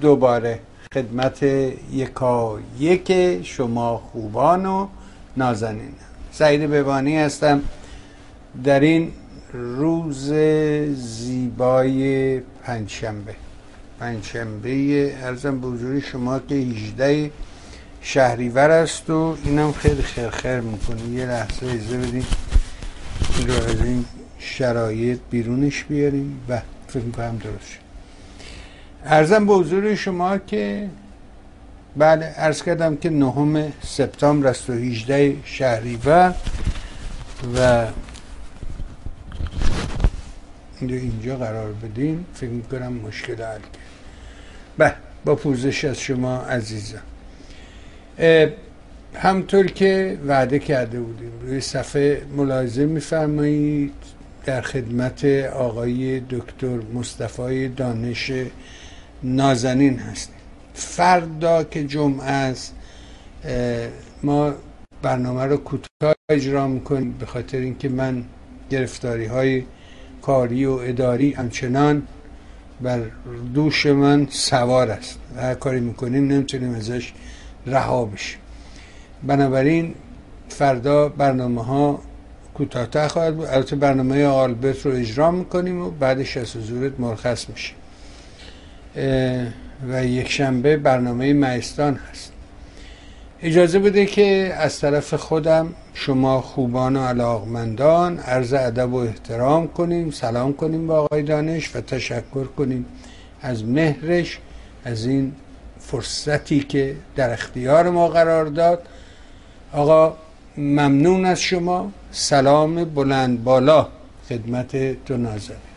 دوباره خدمت یکا یک شما خوبان و نازنین. سعید ببانی هستم. در این روز زیبای پنجشنبه. پنجشنبه ارزم به شما که 18 شهریور است و اینم خیلی خیر می‌کنه یه لحظه ایزه بدیم این رو از این شرایط بیرونش بیاریم. و فکر می‌کنم درست شد. ارزم به حضور شما که بله ارز کردم که نهم سپتامبر است و 18 شهریور و اینجا قرار بدیم فکر می‌کنم مشکل حل بله با پوزش از شما عزیزم. همطور که وعده کرده بودیم روی صفحه ملاحظه میفرمایید در خدمت آقای دکتر مصطفی دانش نازنین هستیم. فردا که جمعه است ما برنامه رو کوتاه اجرا می‌کنیم به خاطر اینکه من گرفتاری های کاری و اداری همچنان بر دوش من سوار است هر کاری می‌کنیم نمی‌تونیم ازش رها بشیم. بنابراین فردا برنامه ها کوتاهتر خواهد بود. البته برنامه آلبرت رو اجرا می‌کنیم و بعدش از حضورت مرخص میشیم. و یک شنبه برنامه مهستان هست. اجازه بده که از طرف خودم شما خوبان و علاقمندان عرض ادب و احترام کنیم سلام کنیم با آقای دانش و تشکر کنیم از مهرش از این فرصتی که در اختیار ما قرار داد. آقا ممنون از شما. سلام بلند بالا خدمت تو نازنین.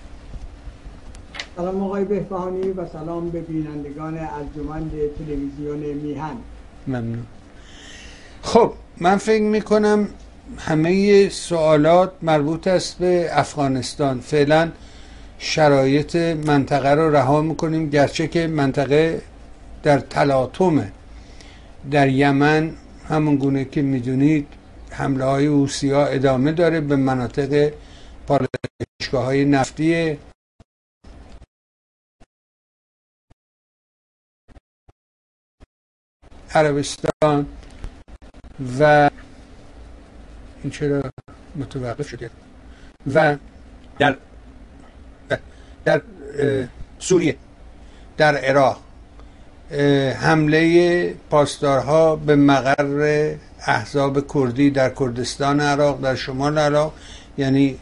سلام آقای بهبهانی و سلام به بینندگان انجمن تلویزیون میهن. ممنون. خب من فکر می‌کنم همه سوالات مربوط است به افغانستان. فعلا شرایط منطقه رو رها می‌کنیم گرچه که منطقه در تلاطمه در یمن همون گونه که می‌دونید حمله های اوسی ها ادامه داره به مناطق پالایشگاه های نفتی عربستان و این چرا متوقف شده و در در سوریه در عراق حمله پاسدارها به مقر احزاب کردی در کردستان عراق در شمال عراق یعنی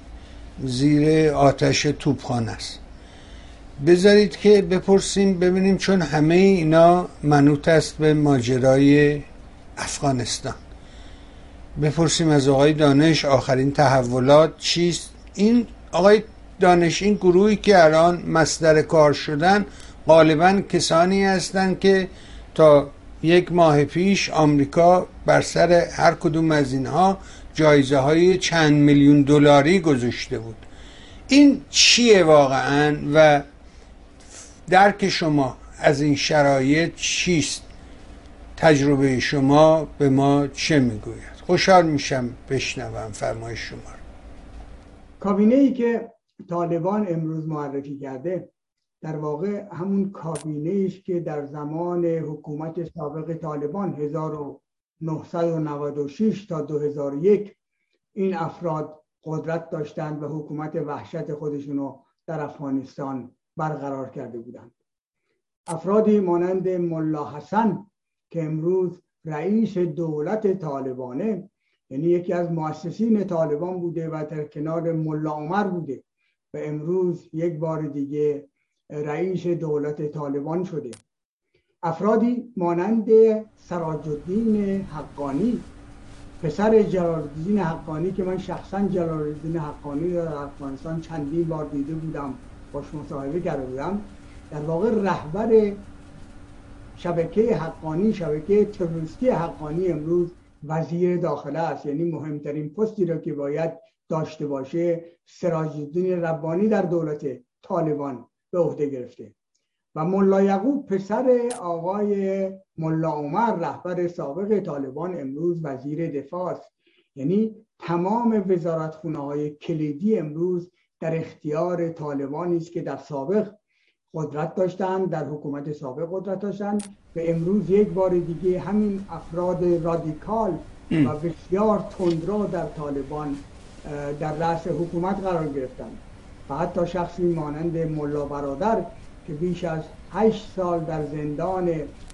زیر آتش توپخان است. بذارید که بپرسیم ببینیم چون همه اینا منوط است به ماجرای افغانستان. بپرسیم از آقای دانش آخرین تحولات چیست؟ این آقای دانش این گروهی که الان مصدر کار شدن غالبا کسانی هستند که تا یک ماه پیش آمریکا بر سر هر کدوم از اینها جایزه های چند میلیون دلاری گذاشته بود. این چیه واقعا و درک شما از این شرایط چیست؟ تجربه شما به ما چه می‌گوید؟ خوشحال میشم بشنوم فرمای شما کابینه ای که طالبان امروز معرفی کرده در واقع همون کابینه است که در زمان حکومت سابق طالبان 1996 تا 2001 این افراد قدرت داشتند و حکومت وحشت خودشون رو در افغانستان برقرار کرده بودند. افرادی مانند ملا حسن که امروز رئیس دولت طالبانه یعنی یکی از مؤسسین طالبان بوده و در کنار ملا عمر بوده و امروز یک بار دیگه رئیس دولت طالبان شده. افرادی مانند سراج الدین حقانی پسر جلال حقانی که من شخصا جلال الدین حقانی در افغانستان چندین بار دیده بودم. باش مصاحبه کرده بودم. در واقع رهبر شبکه حقانی شبکه تروریستی حقانی امروز وزیر داخله است. یعنی مهمترین پستی را که باید داشته باشه سراج الدین ربانی در دولت طالبان به عهده گرفته. و ملا یعقوب پسر آقای ملا عمر رهبر سابق طالبان امروز وزیر دفاع است. یعنی تمام وزارتخونه های کلیدی امروز در اختیار طالبانی است که در سابق قدرت داشتند در حکومت سابق قدرت داشتند و امروز یک بار دیگه همین افراد رادیکال و بسیار تندرو در طالبان در رأس حکومت قرار گرفتند. و حتی شخصی مانند ملا برادر که بیش از هشت سال در زندان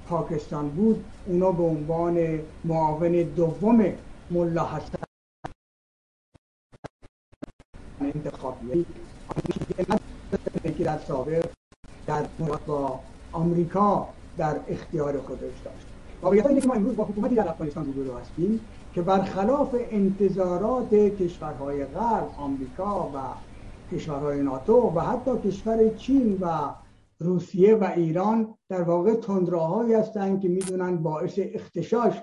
پاکستان بود اونا به عنوان معاون دوم ملا هستند که در با آمریکا در اختیار خودش داشت واقعیت اینه که ما امروز با حکومتی در افغانستان روبرو هستیم که برخلاف انتظارات کشورهای غرب آمریکا و کشورهای ناتو و حتی کشور چین و روسیه و ایران در واقع تندراهایی هستند که می‌دونن باعث اختشاش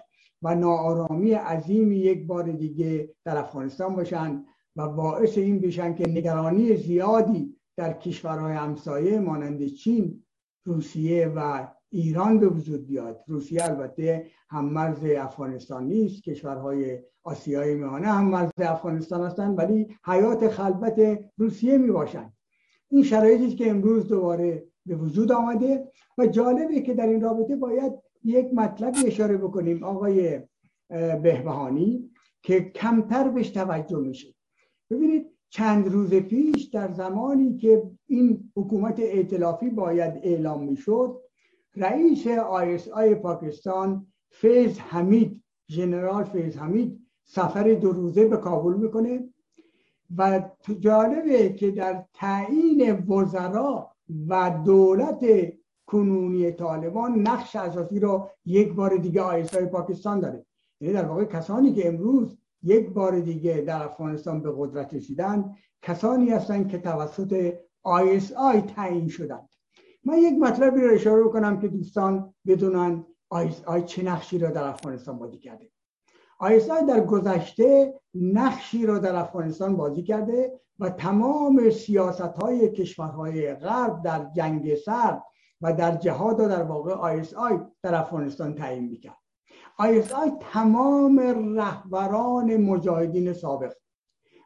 و ناآرامی عظیمی یک بار دیگه در افغانستان باشن و باعث این بشن که نگرانی زیادی در کشورهای همسایه مانند چین روسیه و ایران به وجود بیاد. روسیه البته هم مرز افغانستان نیست کشورهای آسیای میانه هم مرز افغانستان هستند ولی حیات خلبت روسیه می باشند این شرایطی که امروز دوباره به وجود آمده و جالبه که در این رابطه باید یک مطلبی اشاره بکنیم آقای بهبهانی که کمتر بهش توجه میشه. ببینید چند روز پیش در زمانی که این حکومت ائتلافی باید اعلام می‌شد رئیس آی پاکستان فیض حمید ژنرال فیض حمید سفر دو روزه به کابل می‌کنه و جالبه که در تعیین وزرا و دولت کنونی طالبان نقش اساسی رو یک بار دیگه آیسای پاکستان داره. یعنی در واقع کسانی که امروز یک بار دیگه در افغانستان به قدرت رسیدن کسانی هستند که توسط آی تعیین شدند. من یک مطلبی رو اشاره کنم که دوستان بدونن آی چه نقشی را در افغانستان بازی کرده. آی در گذشته نقشی را در افغانستان بازی کرده و تمام سیاست های کشورهای غرب در جنگ سرد و در جهاد و در واقع آی در افغانستان تعیین می‌کرد. آی تمام رهبران مجاهدین سابق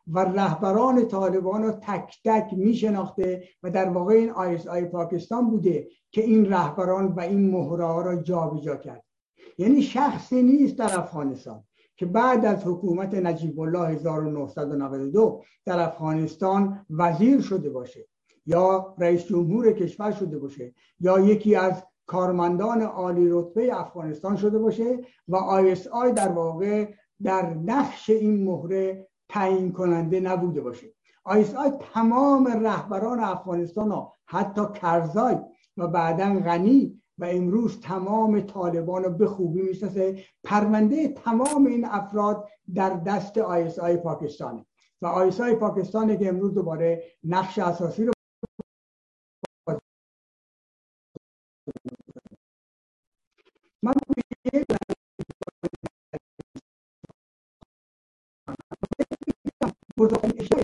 و رهبران طالبان رو تک تک می شناخته و در واقع این آی پاکستان بوده که این رهبران و این مهره ها را جابجا کرد. یعنی شخصی نیست در افغانستان که بعد از حکومت نجیب الله 1992 در افغانستان وزیر شده باشه یا رئیس جمهور کشور شده باشه یا یکی از کارمندان عالی رتبه افغانستان شده باشه و آی در واقع در نقش این مهره تعیین کننده نبوده باشه. آی تمام رهبران افغانستان ها حتی کرزای و بعدا غنی و امروز تمام طالبان رو به خوبی می‌شناسه. پرونده تمام این افراد در دست آی پاکستانه. و آی پاکستانه که امروز دوباره نقش اساسی رو من بزرگترین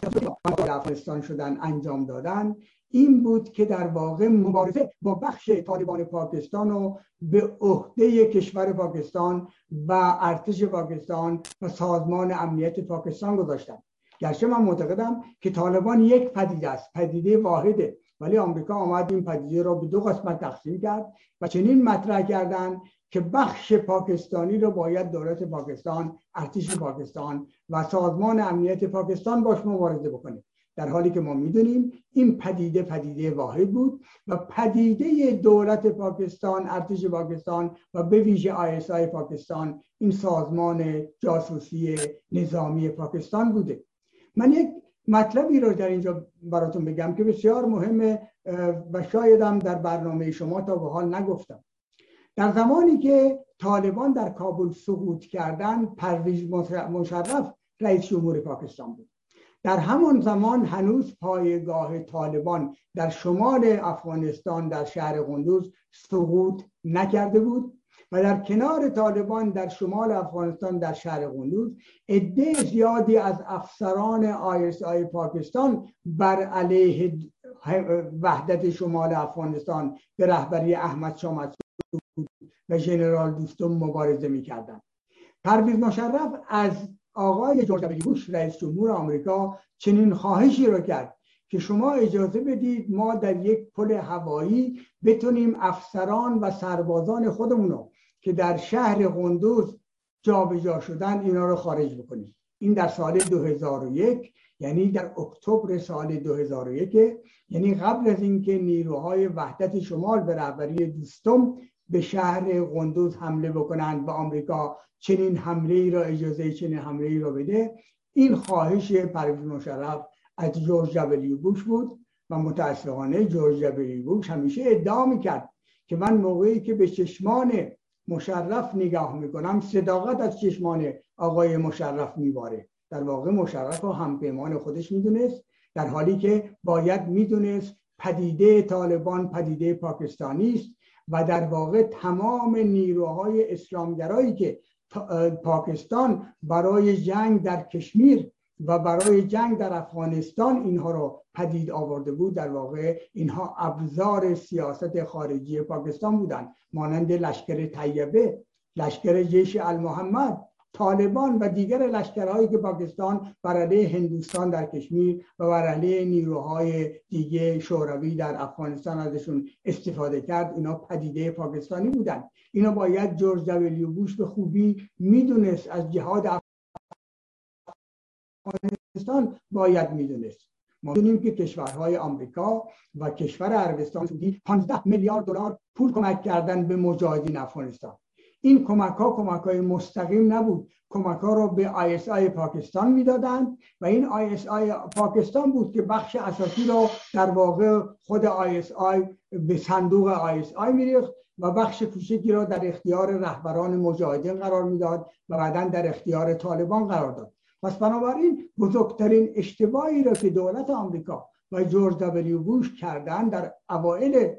افغانستان شدن انجام دادن. این بود که در واقع مبارزه با بخش طالبان پاکستان و به عهده کشور پاکستان و ارتش پاکستان و سازمان امنیت پاکستان گذاشتن. گرچه من معتقدم که طالبان یک پدیده است پدیده واحده ولی آمریکا آمد این پدیده را به دو قسمت تقسیم کرد و چنین مطرح کردن که بخش پاکستانی رو باید دولت پاکستان ارتش پاکستان و سازمان امنیت پاکستان باش مبارزه بکنه. در حالی که ما می‌دونیم این پدیده پدیده واحد بود و پدیده دولت پاکستان ارتش پاکستان و به ویژه آی پاکستان این سازمان جاسوسی نظامی پاکستان بوده. من یک مطلبی رو در اینجا براتون بگم که بسیار مهمه و شایدم در برنامه شما تا به حال نگفتم. در زمانی که طالبان در کابل سقوط کردن پرویز مشرف رئیس جمهور پاکستان بود. در همان زمان هنوز پایگاه طالبان در شمال افغانستان در شهر قندوز سقوط نکرده بود و در کنار طالبان در شمال افغانستان در شهر قندوز عده زیادی از افسران آی پاکستان بر علیه وحدت شمال افغانستان به رهبری احمد شاه و ژنرال دوستم مبارزه می‌کردند. پرویز مشرف از آقای جورج بوش رئیس جمهور آمریکا چنین خواهشی رو کرد که شما اجازه بدید ما در یک پل هوایی بتونیم افسران و سربازان خودمون که در شهر قندوز جابجا شدن اینا رو خارج بکنیم. این در سال 2001 یعنی در اکتبر سال 2001 یعنی قبل از اینکه نیروهای وحدت شمال به رهبری دوستم به شهر قندوز حمله بکنند و آمریکا چنین حمله ای را اجازه چنین حمله ای را بده. این خواهش پرویز مشرف از جورج جبلی بوش بود و متاسفانه جورج جبلی بوش همیشه ادعا می‌کرد که من موقعی که به چشمان مشرف نگاه می‌کنم صداقت از چشمان آقای مشرف میباره. در واقع مشرف و همپیمان خودش می‌دونست در حالی که باید می‌دونست پدیده طالبان پدیده پاکستانی است. و در واقع تمام نیروهای اسلامگرایی که پاکستان برای جنگ در کشمیر و برای جنگ در افغانستان اینها را پدید آورده بود در واقع اینها ابزار سیاست خارجی پاکستان بودند مانند لشکر طیبه لشکر جیش المحمد طالبان و دیگر لشکرهایی که پاکستان بر هندوستان در کشمیر و بر نیروهای دیگه شوروی در افغانستان ازشون استفاده کرد اینا پدیده پاکستانی بودن. اینا باید جورج دبلیو بوش به خوبی می‌دونست از جهاد افغانستان باید می‌دونست. ما دونیم که کشورهای آمریکا و کشور عربستان سعودی 15 میلیارد دلار پول کمک کردن به مجاهدین افغانستان. این کمک ها کمک های مستقیم نبود. کمک ها رو به ISI پاکستان می‌دادند و این ISI پاکستان بود که بخش اساسی رو در واقع خود آی به صندوق آی میریخت و بخش کوچکی را در اختیار رهبران مجاهدین قرار می‌داد و بعدا در اختیار طالبان قرار داد. پس بنابراین بزرگترین اشتباهی را که دولت آمریکا و جورج دبلیو بوش کردن در اوایل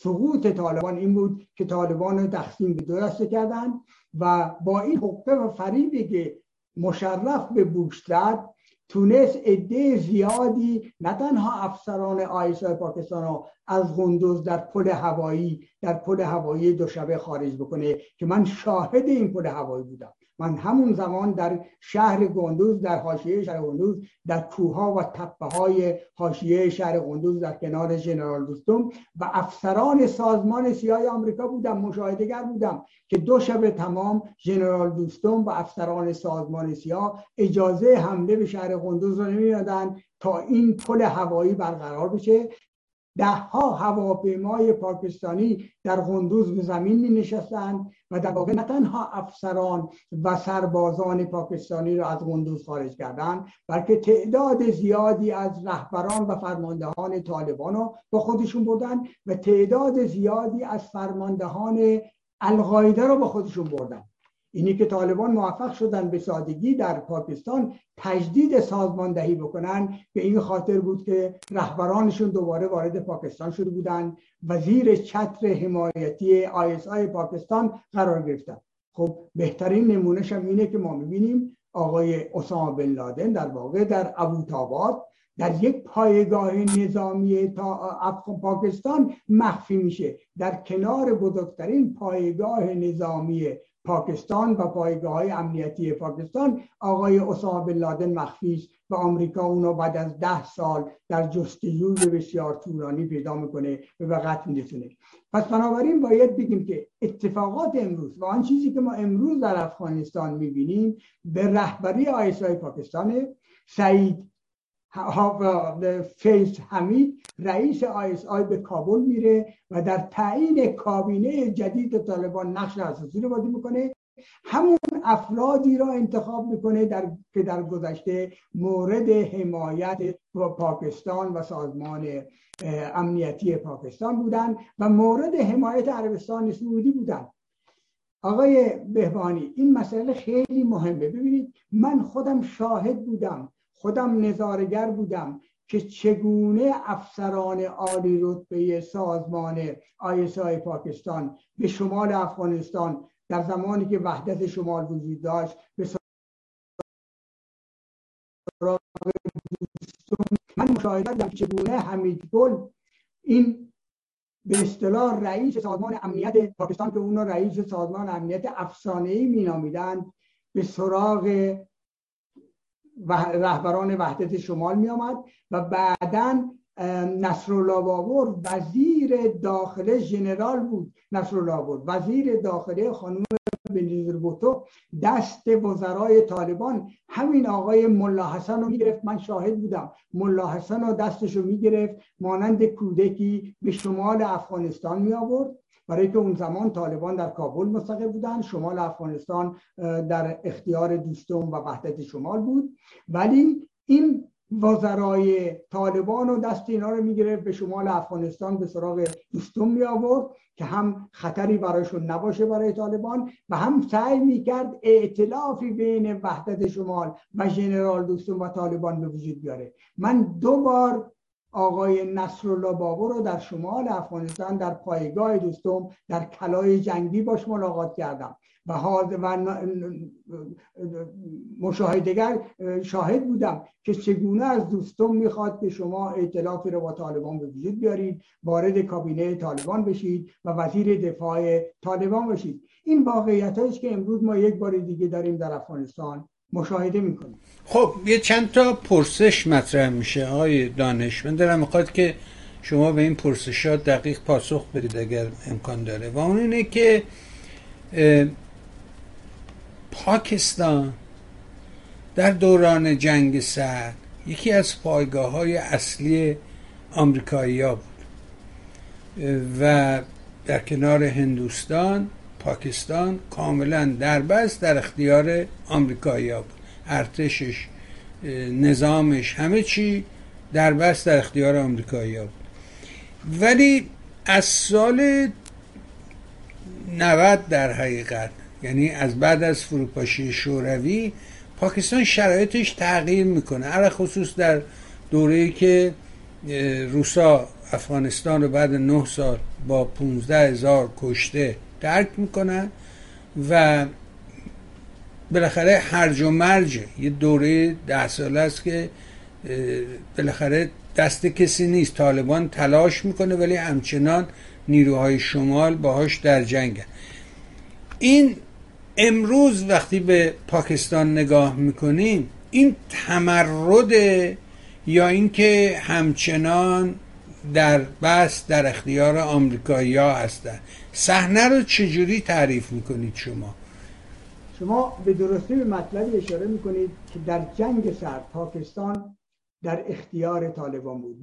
سقوط طالبان این بود که طالبان رو تقسیم به دو دسته کردن و با این حقه و فریبی که مشرف به بوش زد تونست عده زیادی نه تنها افسران آیسای پاکستان رو از غندوز در پل هوایی در پل هوایی دوشبه خارج بکنه که من شاهد این پل هوایی بودم. من همون زمان در شهر گندوز در حاشیه شهر گندوز در کوها و تپه های حاشیه شهر گندوز در کنار ژنرال دوستم و افسران سازمان سیاه آمریکا بودم مشاهدهگر بودم که دو شب تمام ژنرال دوستم و افسران سازمان سیاه اجازه حمله به شهر قندوز رو نمی‌دادن تا این پل هوایی برقرار بشه ده ها هواپیمای پاکستانی در قندوز به زمین می نشستند و در واقع نه تنها افسران و سربازان پاکستانی را از قندوز خارج کردند بلکه تعداد زیادی از رهبران و فرماندهان طالبان را با خودشون بردن و تعداد زیادی از فرماندهان القاعده را با خودشون بردن اینی که طالبان موفق شدن به سادگی در پاکستان تجدید سازماندهی بکنن. به این خاطر بود که رهبرانشون دوباره وارد پاکستان شده بودند و زیر چتر حمایتی آی پاکستان قرار گرفتن. خب بهترین نمونهش هم اینه که ما می‌بینیم آقای اسامه بن لادن در واقع در ابوتاباد در یک پایگاه نظامی تا پاکستان مخفی میشه. در کنار بزرگترین پایگاه نظامی پاکستان و پایگاه های امنیتی پاکستان آقای اسامه بن لادن مخفی و آمریکا اونو بعد از ده سال در جستجوی بسیار طولانی پیدا می‌کنه و به قتل میرسونه. پس بنابراین باید بگیم که اتفاقات امروز و آن چیزی که ما امروز در افغانستان می‌بینیم به رهبری آیسای پاکستان سعید فیض حمید رئیس آیس آی به کابل میره و در تعیین کابینه جدید طالبان نقش اساسی رو بازی می‌کنه. همون افرادی را انتخاب می‌کنه در که در گذشته مورد حمایت پاکستان و سازمان امنیتی پاکستان بودن و مورد حمایت عربستان سعودی بودن. آقای بهبانی این مسئله خیلی مهمه. ببینید من خودم شاهد بودم خودم نظارگر بودم که چگونه افسران عالی رتبه سازمان آیسای پاکستان به شمال افغانستان در زمانی که وحدت شمال وجود داشت به من مشاهده کردم چگونه حمید گل این به اصطلاح رئیس سازمان امنیت پاکستان که اون رئیس سازمان امنیت افسانه ای مینامیدند به سراغ رهبران وحدت شمال می آمد و بعدا نصرالله باور وزیر داخله ژنرال بود. نصرالله باور وزیر داخله خانم بنیزر بوتو دست وزرای طالبان. همین آقای ملا حسن رو می‌گرفت. من شاهد بودم. ملا حسن رو دستش رو می‌گرفت. مانند کودکی به شمال افغانستان می آورد برای که اون زمان طالبان در کابل مستقر بودن شمال افغانستان در اختیار دوستم و وحدت شمال بود. ولی این وزرای طالبان و دست اینا رو می‌گرفت به شمال افغانستان به سراغ دوستم می آورد که هم خطری برایشون نباشه برای طالبان و هم سعی می‌کرد ائتلافی بین وحدت شمال و ژنرال دوستم و طالبان به وجود بیاره. من دو بار آقای نصرالله بابو رو در شمال افغانستان در پایگاه دوستم در کلای جنگی باش ملاقات کردم. و و مشاهدگر شاهد بودم که چگونه از دوستم می‌خواد که شما اعتلافی رو با طالبان به وجود بیارید وارد کابینه طالبان بشید و وزیر دفاع طالبان بشید. این واقعیت است که امروز ما یک بار دیگه داریم در افغانستان مشاهده می‌کنیم خب یه چند تا پرسش مطرح میشه آقای دانش. من دارم می‌خواد که شما به این پرسشات دقیق پاسخ بدید اگر امکان داره. و اون اینه که پاکستان در دوران جنگ سرد یکی از پایگاه های اصلی آمریکایی ها بود و در کنار هندوستان پاکستان کاملا دربست در اختیار آمریکایی ها بود ارتشش نظامش همه چی دربست در اختیار آمریکایی ها بود ولی از سال 90 در حقیقت یعنی از بعد از فروپاشی شوروی پاکستان شرایطش تغییر می‌کنه. علا خصوص در دوره که روسا افغانستان رو بعد نه سال با 15 هزار کشته درک می‌کنن و بالاخره هرج و مرج یه دوره ده ساله است که بالاخره دست کسی نیست. طالبان تلاش می‌کنه ولی همچنان نیروهای شمال باهاش در جنگن این امروز وقتی به پاکستان نگاه می‌کنیم این تمرد یا اینکه همچنان در بس در اختیار آمریکایی ها هستن. صحنه رو چجوری تعریف می‌کنید شما؟ شما به درستی به مطلبی اشاره می‌کنید که در جنگ سرد پاکستان در اختیار طالبان بود.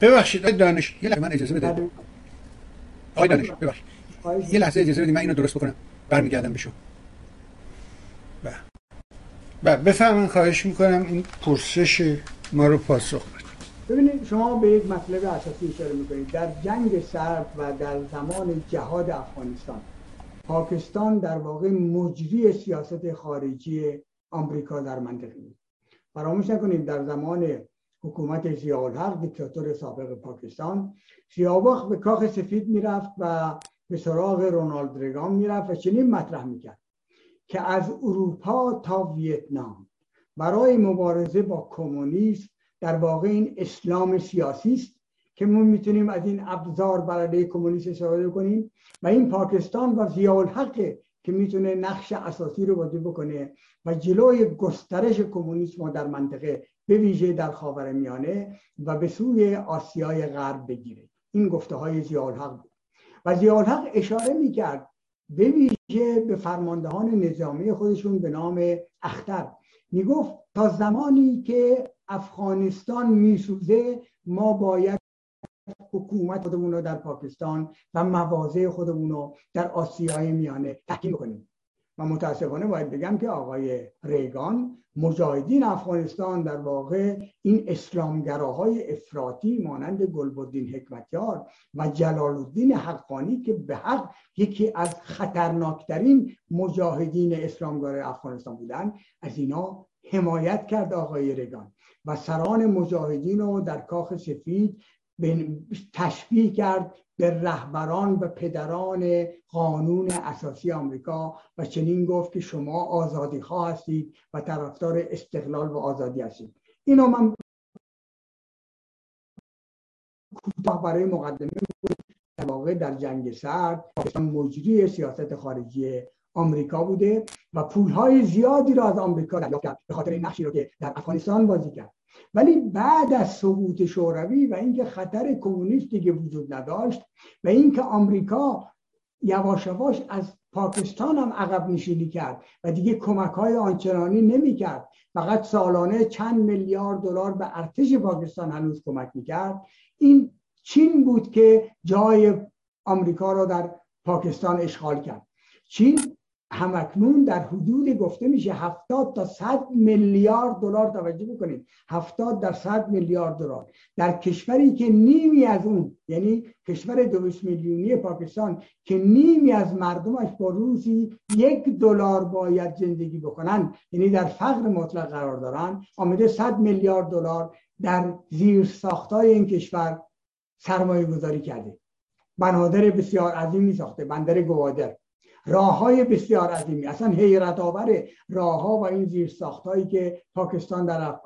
ببخشید آقای دانش یه لحظه من اجازه بده. بله. آقای دانش ببخشید. یه لحظه اجازه بدید من اینو درست بکنم. برمیگردم به شما. بله. بله بفهمن خواهش می‌کنم این پرسش ما رو پاسخ بدید. ببینید شما به یک مطلب اساسی اشاره می‌کنید. در جنگ سرد و در زمان جهاد افغانستان پاکستان در واقع مجری سیاست خارجی آمریکا در منطقه بود. فراموش نکنید در زمان حکومت زیالحق دیکتاتور سابق پاکستان سیاوخ به کاخ سفید می‌رفت و به سراغ رونالد ریگان می‌رفت و چنین مطرح می‌کرد که از اروپا تا ویتنام برای مبارزه با کمونیسم در واقع این اسلام سیاسی است که ما می‌تونیم از این ابزار برای کمونیسم استفاده کنیم و این پاکستان و زیالحقه که می‌تونه نقش اساسی رو بازی بکنه و جلوی گسترش کمونیسم در منطقه به ویژه در خاور میانه و به سوی آسیای غرب بگیره. این گفته های زیالحق بود. و زیالحق اشاره می‌کرد به ویژه به فرماندهان نظامی خودشون به نام اختر. می‌گفت تا زمانی که افغانستان میسوزه ما باید حکومت خودمون رو در پاکستان و مواضع خودمون رو در آسیای میانه تحکیم کنیم. و متاسفانه باید بگم که آقای ریگان مجاهدین افغانستان در واقع این اسلامگراهای افراطی مانند گلبدین حکمتیار و جلال الدین حقانی که به حق یکی از خطرناکترین مجاهدین اسلامگرای افغانستان بودند از اینا حمایت کرد آقای ریگان و سران مجاهدین رو در کاخ سفید تشبیه کرد به رهبران و پدران قانون اساسی آمریکا و چنین گفت که شما آزادی خواه هستید و طرفدار استقلال و آزادی هستید. اینو من کوتاه برای مقدمه در واقع در جنگ سرد پاکستان مجری سیاست خارجی آمریکا بوده و پولهای زیادی را از آمریکا دریافت کرد به خاطر این نقشی رو که در افغانستان بازی کرد. ولی بعد از سقوط شوروی و اینکه خطر کمونیستی که وجود نداشت و اینکه آمریکا یواش یواش از پاکستان هم عقب نشینی کرد و دیگه کمک های آنچنانی نمی کرد فقط سالانه چند میلیارد دلار به ارتش پاکستان هنوز کمک می کرد این چین بود که جای آمریکا را در پاکستان اشغال کرد. چین همکنون در حدود گفته میشه 70 تا 100 میلیارد دلار توجه بکنید. 70 در 100 میلیارد دلار. در کشوری که نیمی از اون یعنی کشور 200 میلیونی پاکستان که نیمی از مردمش با روزی یک دلار باید زندگی بکنن یعنی در فقر مطلق قرار دارن آمده 100 میلیارد دلار در زیر ساختای این کشور سرمایه گذاری کرده. بنادر بسیار عظیمی ساخته بندر گوادر. راه های بسیار عظیمی. اصلا حیرت آور راه ها و این زیر ساخت که پاکستان در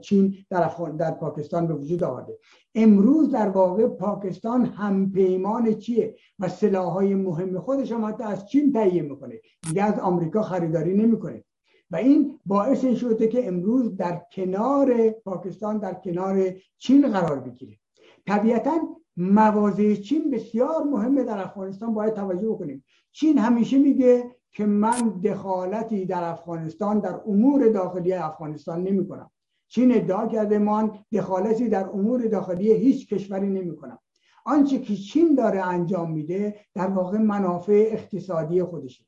چین در, در پاکستان به وجود آورده. امروز در واقع پاکستان هم پیمان چیه و سلاح های مهم خودش هم حتی از چین تهیه می‌کنه. دیگه از آمریکا خریداری نمی‌کنه. و این باعث شده که امروز در کنار پاکستان در کنار چین قرار بگیره. طبیعتا مواضع چین بسیار مهمه در افغانستان باید توجه کنیم چین همیشه میگه که من دخالتی در افغانستان در امور داخلی افغانستان نمی کنم چین ادعا کرده من دخالتی در امور داخلی هیچ کشوری نمی کنم آنچه که چین داره انجام میده در واقع منافع اقتصادی خودشه.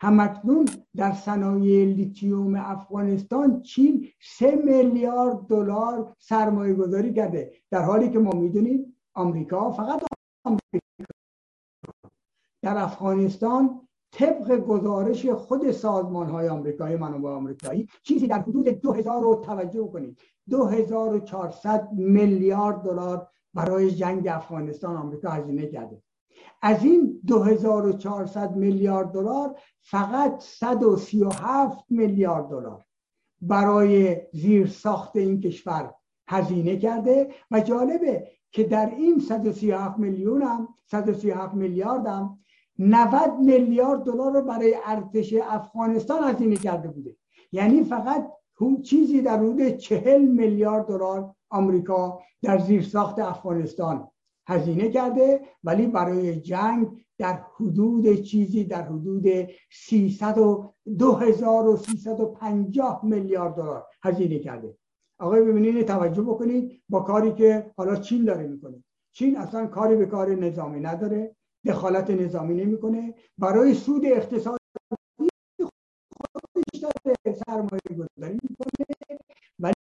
همکنون در صنایع لیتیوم افغانستان چین سه میلیارد دلار سرمایه گذاری کرده در حالی که ما می‌دونیم آمریکا فقط آمریکا. در افغانستان طبق گزارش خود سازمان های آمریکایی منابع آمریکایی چیزی در حدود 2000 رو توجه کنید. 2400 میلیارد دلار برای جنگ افغانستان آمریکا هزینه کرده. از این 2400 میلیارد دلار فقط 137 میلیارد دلار برای زیر ساخت این کشور هزینه کرده. و جالبه که در این 137 میلیون هم 137 میلیارد هم 90 میلیارد دلار رو برای ارتش افغانستان هزینه کرده بوده. یعنی فقط چیزی در حدود 40 میلیارد دلار آمریکا در زیر ساخت افغانستان هزینه کرده ولی برای جنگ در حدود چیزی در حدود 300 و 2350 میلیارد دلار هزینه کرده. آقای ببینید توجه بکنید با کاری که حالا چین داره می‌کنه. چین اصلا کاری به کار نظامی نداره دخالت نظامی نمی‌کنه. برای سود اقتصادی خودش داره سرمایه گذاری می‌کنه. ولی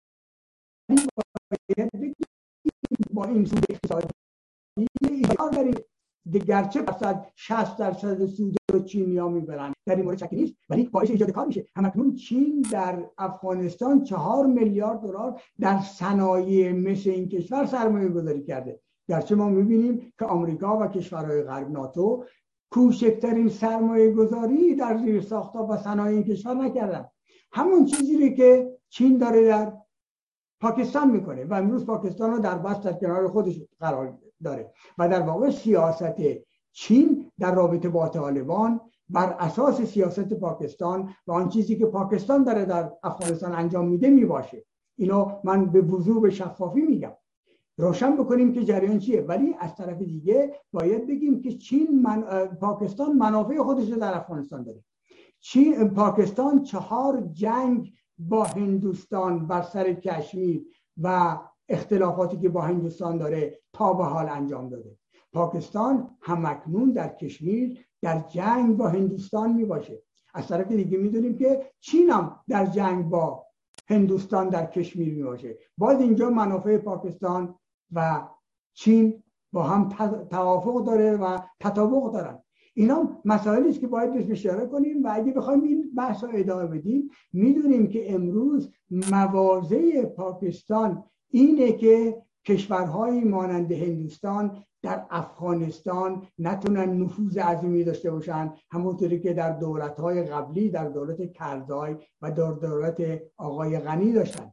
با این سود اقتصادی ایجار داریم. گرچه درصد 60 درصد سود رو چینیا می‌برن. در این مورد شکی نیست ولی باعث ایجاد کار میشه. همکنون چین در افغانستان چهار میلیارد دلار در صنایع مثل این کشور سرمایه گذاری کرده. گرچه ما می‌بینیم که آمریکا و کشورهای غرب ناتو کوچکترین سرمایه گذاری در زیر ساختا و صنایع این کشور نکردن. همون چیزی که چین داره در پاکستان می‌کنه و امروز پاکستان رو در بست در کنار خودش قرار داره و در واقع سیاست چین در رابطه با طالبان بر اساس سیاست پاکستان و آن چیزی که پاکستان داره در افغانستان انجام میده می‌باشه. اینو من به وضوع به شفافی میگم. روشن بکنیم که جریان چیه. ولی از طرف دیگه باید بگیم که چین من، پاکستان منافع خودش در افغانستان داره. چین پاکستان چهار جنگ با هندوستان بر سر کشمیر و اختلافاتی که با هندوستان داره تا به حال انجام داده. پاکستان همکنون در کشمیر در جنگ با هندوستان می باشه از طرف دیگه می‌دونیم که چین هم در جنگ با هندوستان در کشمیر می باشه باز اینجا منافع پاکستان و چین با هم توافق داره و تطابق دارن. اینا مسائلی است که باید بهش اشاره کنیم و اگه بخوایم این بحث رو ادامه بدیم می‌دونیم که امروز مواضع پاکستان اینه که کشورهایی مانند هندوستان در افغانستان نتونن نفوذ عظیمی داشته باشن همونطوری که در دولتهای قبلی در دولت کرزای و در دولت آقای غنی داشتن.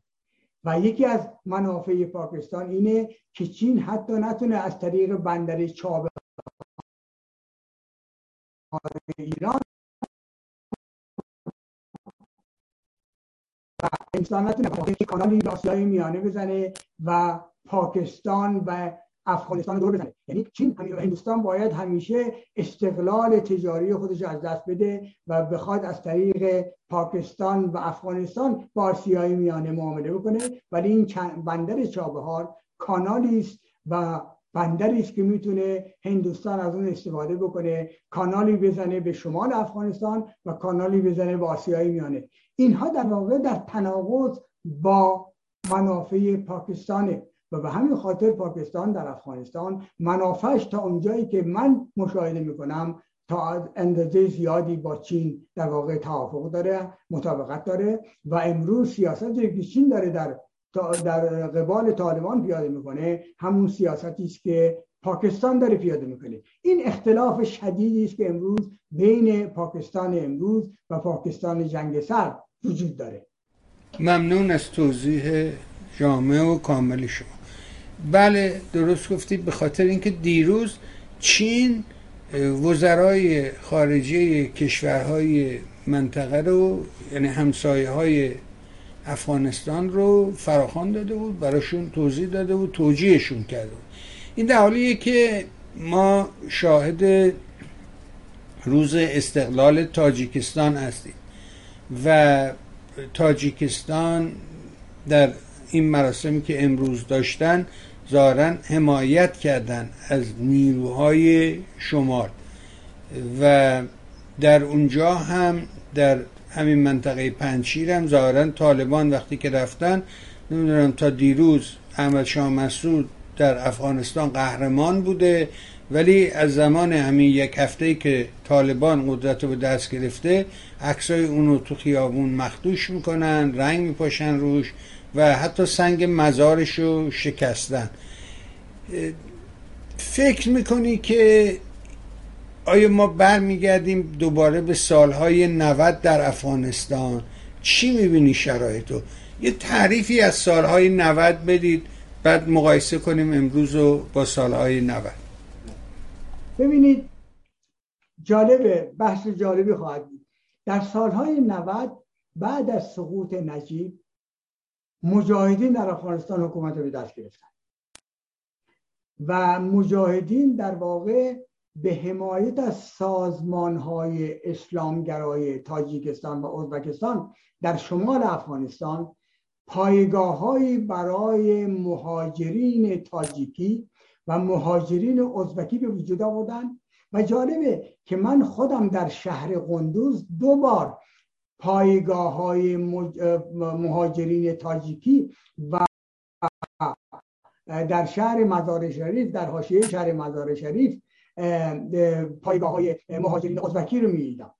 و یکی از منافع پاکستان اینه که چین حتی نتونه از طریق بندر چابه ایران و انسان نتونه کانالی آسیای میانه بزنه و پاکستان و افغانستان دور بزنه. یعنی چین هندوستان باید همیشه استقلال تجاری خودش از دست بده و بخواد از طریق پاکستان و افغانستان با آسیای میانه معامله بکنه. ولی این بندر چابهار کانالی است و بندری است که می‌تونه هندوستان از اون استفاده بکنه کانالی بزنه به شمال افغانستان و کانالی بزنه به آسیای میانه. اینها در واقع در تناقض با منافع پاکستانه. و به همین خاطر پاکستان در افغانستان منافعش تا اونجایی که من مشاهده می‌کنم تا اندازه زیادی با چین در واقع توافق داره مطابقت داره و امروز سیاست که چین داره در در قبال طالبان پیاده می‌کنه همون سیاستی است که پاکستان داره پیاده می‌کنه. این اختلاف شدیدی است که امروز بین پاکستان امروز و پاکستان جنگ سر وجود داره. ممنون از توضیح جامع و کامل شما. بله درست گفتید به خاطر اینکه دیروز چین وزرای خارجه کشورهای منطقه رو یعنی همسایه های افغانستان رو فراخوان داده بود براشون توضیح داده بود توجیهشون کرده بود. این در حالیه که ما شاهد روز استقلال تاجیکستان هستیم و تاجیکستان در این مراسمی که امروز داشتن ظاهرا حمایت کردن از نیروهای شمال. و در اونجا هم در همین منطقه پنچیر هم ظاهرا طالبان وقتی که رفتن نمی‌دونم تا دیروز احمد شاه مسعود در افغانستان قهرمان بوده ولی از زمان همین یک هفته که طالبان قدرت رو به دست گرفته عکسای اونو تو خیابون مخدوش می‌کنن رنگ میپاشن روش. و حتی سنگ مزارش رو شکستن. فکر می‌کنی که آیا ما برمیگردیم دوباره به سالهای 90 در افغانستان؟ چی می‌بینی شرایطو یه تعریفی از سالهای 90 بدید بعد مقایسه کنیم امروز رو با سالهای 90 ببینید جالبه بحث جالبی خواهد بود. در سالهای 90 بعد از سقوط نجیب مجاهدین در افغانستان حکومت رو به دست گرفتن. و مجاهدین در واقع به حمایت از سازمان های اسلامگرای تاجیکستان و ازبکستان در شمال افغانستان پایگاه برای مهاجرین تاجیکی و مهاجرین ازبکی به وجود آوردن. و جالبه که من خودم در شهر قندوز دو بار پایگاه های مهاجرین تاجیکی و در شهر مزار شریف در حاشیه شهر مزار شریف پایگاه های مهاجرین ازبکی رو می‌دیدم.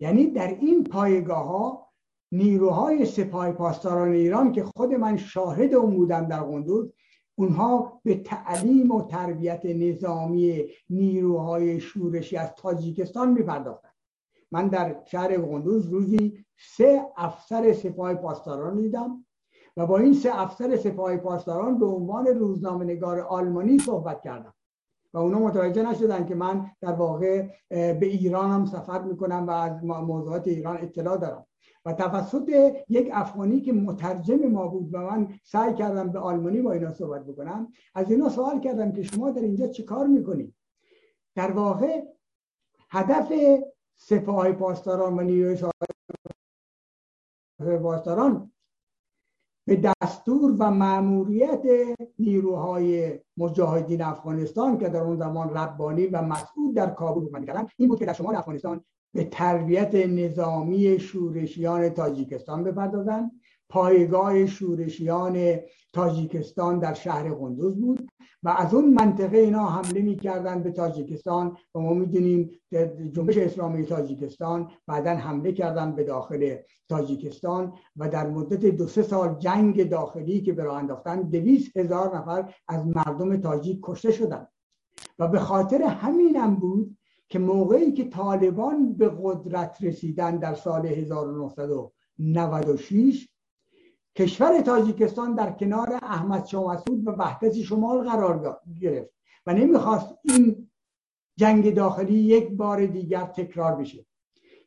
یعنی در این پایگاه ها نیروهای سپاه پاسداران ایران که خود من شاهد اون بودم در قندوز اونها به تعلیم و تربیت نظامی نیروهای شورشی از تاجیکستان میپرداختن. من در شهر قندوز روزی سه افسر سپاه پاسداران دیدم و با این سه افسر سپاه پاسداران به عنوان روزنامه نگار آلمانی صحبت کردم. و اونا متوجه نشدن که من در واقع به ایران هم سفر می‌کنم و از موضوعات ایران اطلاع دارم. و توسط یک افغانی که مترجم ما بود و من سعی کردم به آلمانی با اینا صحبت بکنم از اینا سوال کردم که شما در اینجا چه کار می‌کنید؟ در واقع هدف سپاه پاسداران و نیروی پاسداران به دستور و مأموریت نیروهای مجاهدین افغانستان که در اون زمان ربانی و مسعود در کابل حکومت کردن این بود که در شمال افغانستان به تربیت نظامی شورشیان تاجیکستان بپردازند. پایگاه شورشیان تاجیکستان در شهر قندوز بود و از اون منطقه اینا حمله می‌کردن به تاجیکستان و ما می‌دونیم جنبش اسلامی تاجیکستان بعدا حمله کردن به داخل تاجیکستان و در مدت دو سه سال جنگ داخلی که به راه انداختن دویست هزار نفر از مردم تاجیک کشته شدن و به خاطر همینم بود که موقعی که طالبان به قدرت رسیدن در سال 1996 کشور تاجیکستان در کنار احمد شاه مسعود و وحدت شمال قرار گرفت و نمی‌خواست این جنگ داخلی یک بار دیگر تکرار بشه.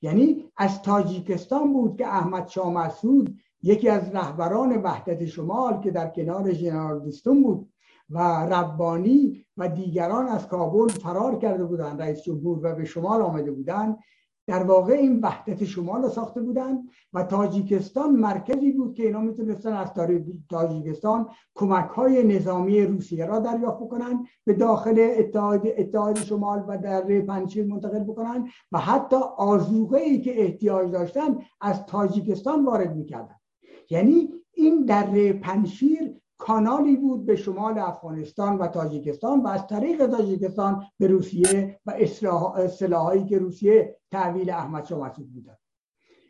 یعنی از تاجیکستان بود که احمد شاه مسعود یکی از رهبران وحدت شمال که در کنار ژنرال دوستون بود و ربانی و دیگران از کابل فرار کرده بودند رئیس جمهور و به شمال آمده بودند. در واقع این وحدت شمال رو ساخته بودند و تاجیکستان مرکزی بود که اینا می‌تونستن از تاجیکستان کمک های نظامی روسیه را دریافت بکنن به داخل اتحاد, اتحاد شمال و در پنجشیر منتقل بکنن و حتی آزوغه ای که احتیاج داشتن از تاجیکستان وارد می‌کردن. یعنی این در پنشیر کانالی بود به شمال افغانستان و تاجیکستان و از طریق تاجیکستان به روسیه و سلاحایی که روسیه تحویل احمد شاه مسعود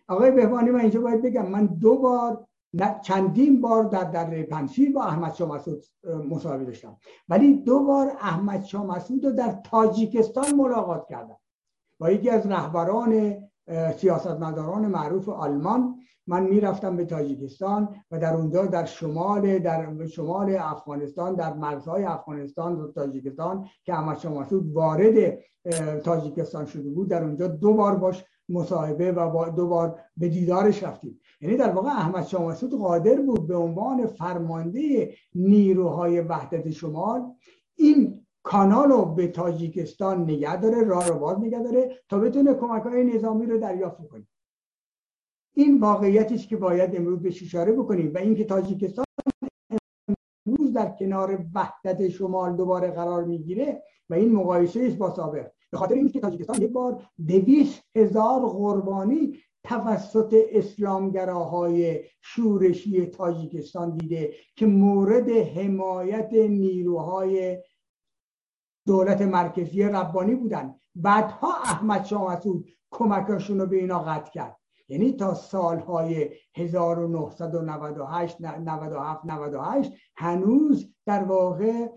آقای بهبانی من اینجا باید بگم من دو بار چندین بار در در پنشیر با احمد شاه مسعود مصاحبه داشتم. ولی دو بار احمد شاه مسعود رو در تاجیکستان ملاقات کردم. با یکی از رهبران سیاستمداران معروف آلمان من می‌رفتم به تاجیکستان و در اونجا در شمال در شمال افغانستان در مرزهای افغانستان و تاجیکستان که احمد شاه مسعود وارد تاجیکستان شده بود در اونجا دو بار باش مصاحبه و دو بار به دیدارش رفتیم. یعنی در واقع احمد شاه مسعود قادر بود به عنوان فرمانده نیروهای وحدت شمال این کانال رو به تاجیکستان نگه داره راه رو باز نگه داره تا بتونه کمک های نظامی رو دریافت کنه این واقعیتی است که باید امروز به اشاره بکنیم و اینکه تاجیکستان امروز در کنار وحدت شمال دوباره قرار می‌گیره و این مقایسه است با سابق. به خاطر اینکه تاجیکستان یک بار دویست هزار قربانی توسط اسلامگراهای شورشی تاجیکستان دیده که مورد حمایت نیروهای دولت مرکزی ربانی بودن بعدها احمد شاه مسعود کمکشون رو به اینا قطع کرد. یعنی تا سالهای 1998 97 98 هنوز در واقع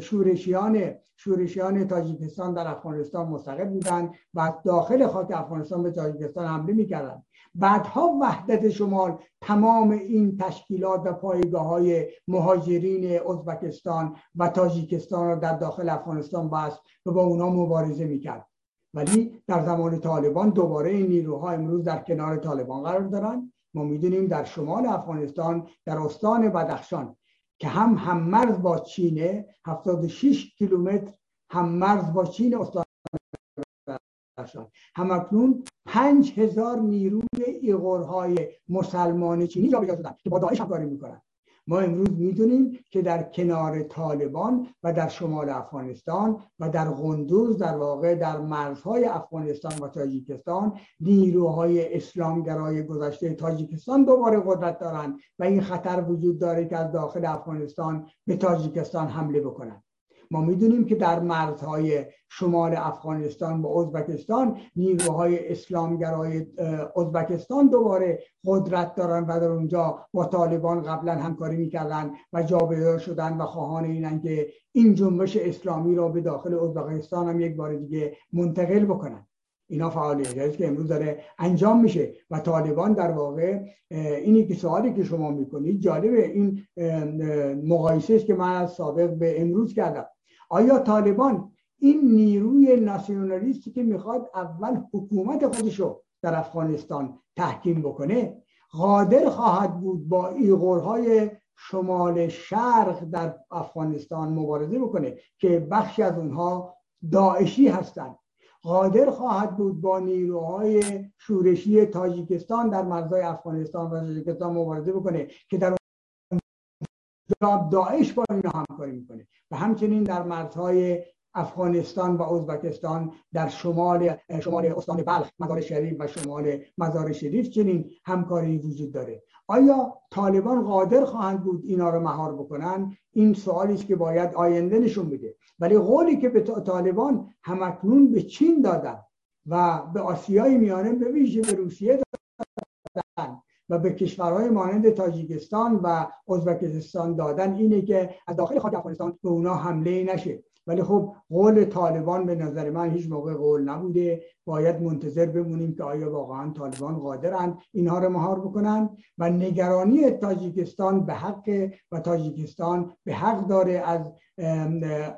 شورشیان شورشیان تاجیکستان در افغانستان مستقل بودند و داخل خاک افغانستان به تاجیکستان حمله می‌کردند. بعدها وحدت شمال تمام این تشکیلات و پایگاه های مهاجرین ازبکستان و تاجیکستان را در داخل افغانستان بست و با اونا مبارزه می‌کرد. ولی در زمان طالبان دوباره این نیروها امروز در کنار طالبان قرار دارند ما می‌دونیم در شمال افغانستان در استان بدخشان که هم هم مرز با چینه 76 کیلومتر هم مرز با چین استان بدخشان. همکنون پنج هزار نیروی ایغورهای مسلمان چینی جابجا شدن که با داعش همکاری می‌کنن. ما امروز می‌دونیم که در کنار طالبان و در شمال افغانستان و در قندوز در واقع در مرزهای افغانستان و تاجیکستان نیروهای اسلامگرای گذشته تاجیکستان دوباره قدرت دارند و این خطر وجود داره که از داخل افغانستان به تاجیکستان حمله بکنند. ما می‌دونیم که در مرزهای شمال افغانستان با ازبکستان نیروهای اسلامگرای ازبکستان دوباره قدرت دارن و در اونجا با طالبان قبلا همکاری می‌کردن و جابجا شدن و خواهان اینن که این جنبش اسلامی را به داخل ازبکستان هم یک بار دیگه منتقل بکنن. اینا فعالیتی که امروز داره انجام میشه و طالبان در واقع اینی که سوالی که شما می‌کنید جالبه. این مقایسه است که من از سابق به امروز کردم. آیا طالبان این نیروی ناسیونالیستی که می‌خواد اول حکومت خودشو در افغانستان تحکیم بکنه قادر خواهد بود با ایغورهای شمال شرق در افغانستان مبارزه بکنه که بخشی از اونها داعشی هستند؟ قادر خواهد بود با نیروهای شورشی تاجیکستان در مرزهای افغانستان و تاجیکستان مبارزه بکنه که در داعش با اینا همکاری می‌کنه. و همچنین در مرزهای افغانستان و ازبکستان در شمال شمال استان بلخ مزار شریف و شمال مزار شریف چنین همکاری وجود داره. آیا طالبان قادر خواهند بود اینا رو مهار بکنن؟ این سوالی است که باید آینده نشون بده. ولی قولی که به طالبان همکنون به چین دادن و به آسیای میانه به ویژه به روسیه و به کشورهای مانند تاجیکستان و ازبکستان دادن اینه که از داخل خاک افغانستان به اونا حمله نشه. ولی خب قول طالبان به نظر من هیچ موقع قول نبوده. باید منتظر بمونیم که آیا واقعا طالبان قادرند اینها رو مهار بکنن. و نگرانی تاجیکستان به حق و تاجیکستان به حق داره از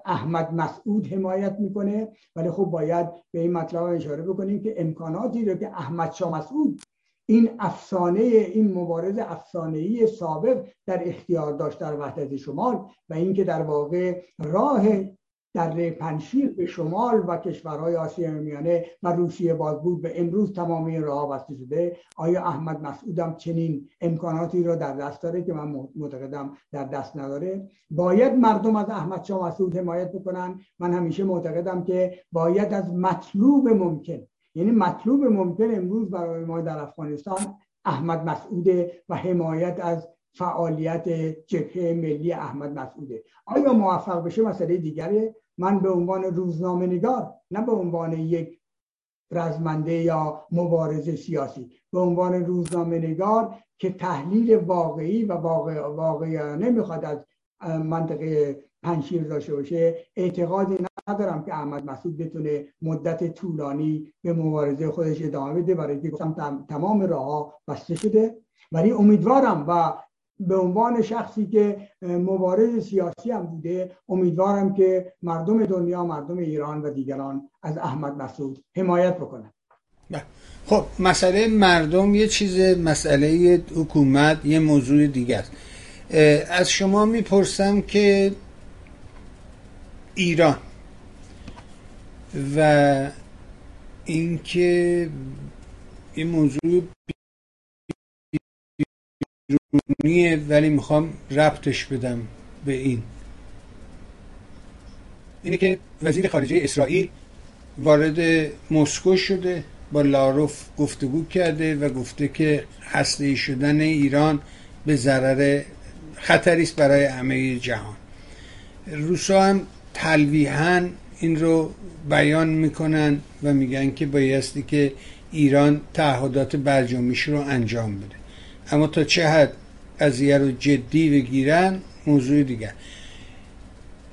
احمد مسعود حمایت می‌کنه. ولی خب باید به این مطلب اشاره بکنیم که امکاناتی رو که احمد شاه مسعود این افسانه این مبارز افسانه‌ای سابق در اختیار داشت در وحدت شمال و اینکه در واقع راه در پنشیر به شمال و کشورهای آسیا میانه و روسیه باز بود. به امروز تمام این راه بسته شده. آیا احمد مسعودم چنین امکاناتی را در دست داره که من معتقدم در دست نداره؟ باید مردم از احمد شاه مسعود حمایت بکنن. من همیشه معتقدم که باید از مطلوب ممکن یعنی مطلوب ممکن امروز برای ما در افغانستان احمد مسعوده و حمایت از فعالیت جبهه ملی احمد مسعوده آیا موفق بشه مسئله دیگره من به عنوان روزنامه نگار نه به عنوان یک رزمنده یا مبارز سیاسی. به عنوان روزنامه نگار که تحلیل واقعی و واقع واقعیانه می‌خواد از منطقه پنشیر داشته باشه. اعتقادی ندارم که احمد مسعود بتونه مدت طولانی به مبارزه خودش ادامه بده. برای که گفتم تمام راه بسته شده. ولی امیدوارم و به عنوان شخصی که مبارز سیاسی هم بوده امیدوارم که مردم دنیا مردم ایران و دیگران از احمد مسعود حمایت بکنن. بله. خب مسئله مردم یه چیز مسئله حکومت یه موضوع است از شما می‌پرسم که ایران و اینکه این موضوع بیرونیه ولی می‌خوام ربطش بدم به این. اینه که وزیر خارجه اسرائیل وارد مسکو شده با لاروف گفتگو کرده و گفته که هسته شدن ایران به ضرر خطری است برای همه جهان. روسا هم تلویحا این رو بیان می‌کنن و میگن که بایستی که ایران تعهدات برجامیش رو انجام بده. اما تا چه حد قضیه رو جدی بگیرن موضوع دیگر.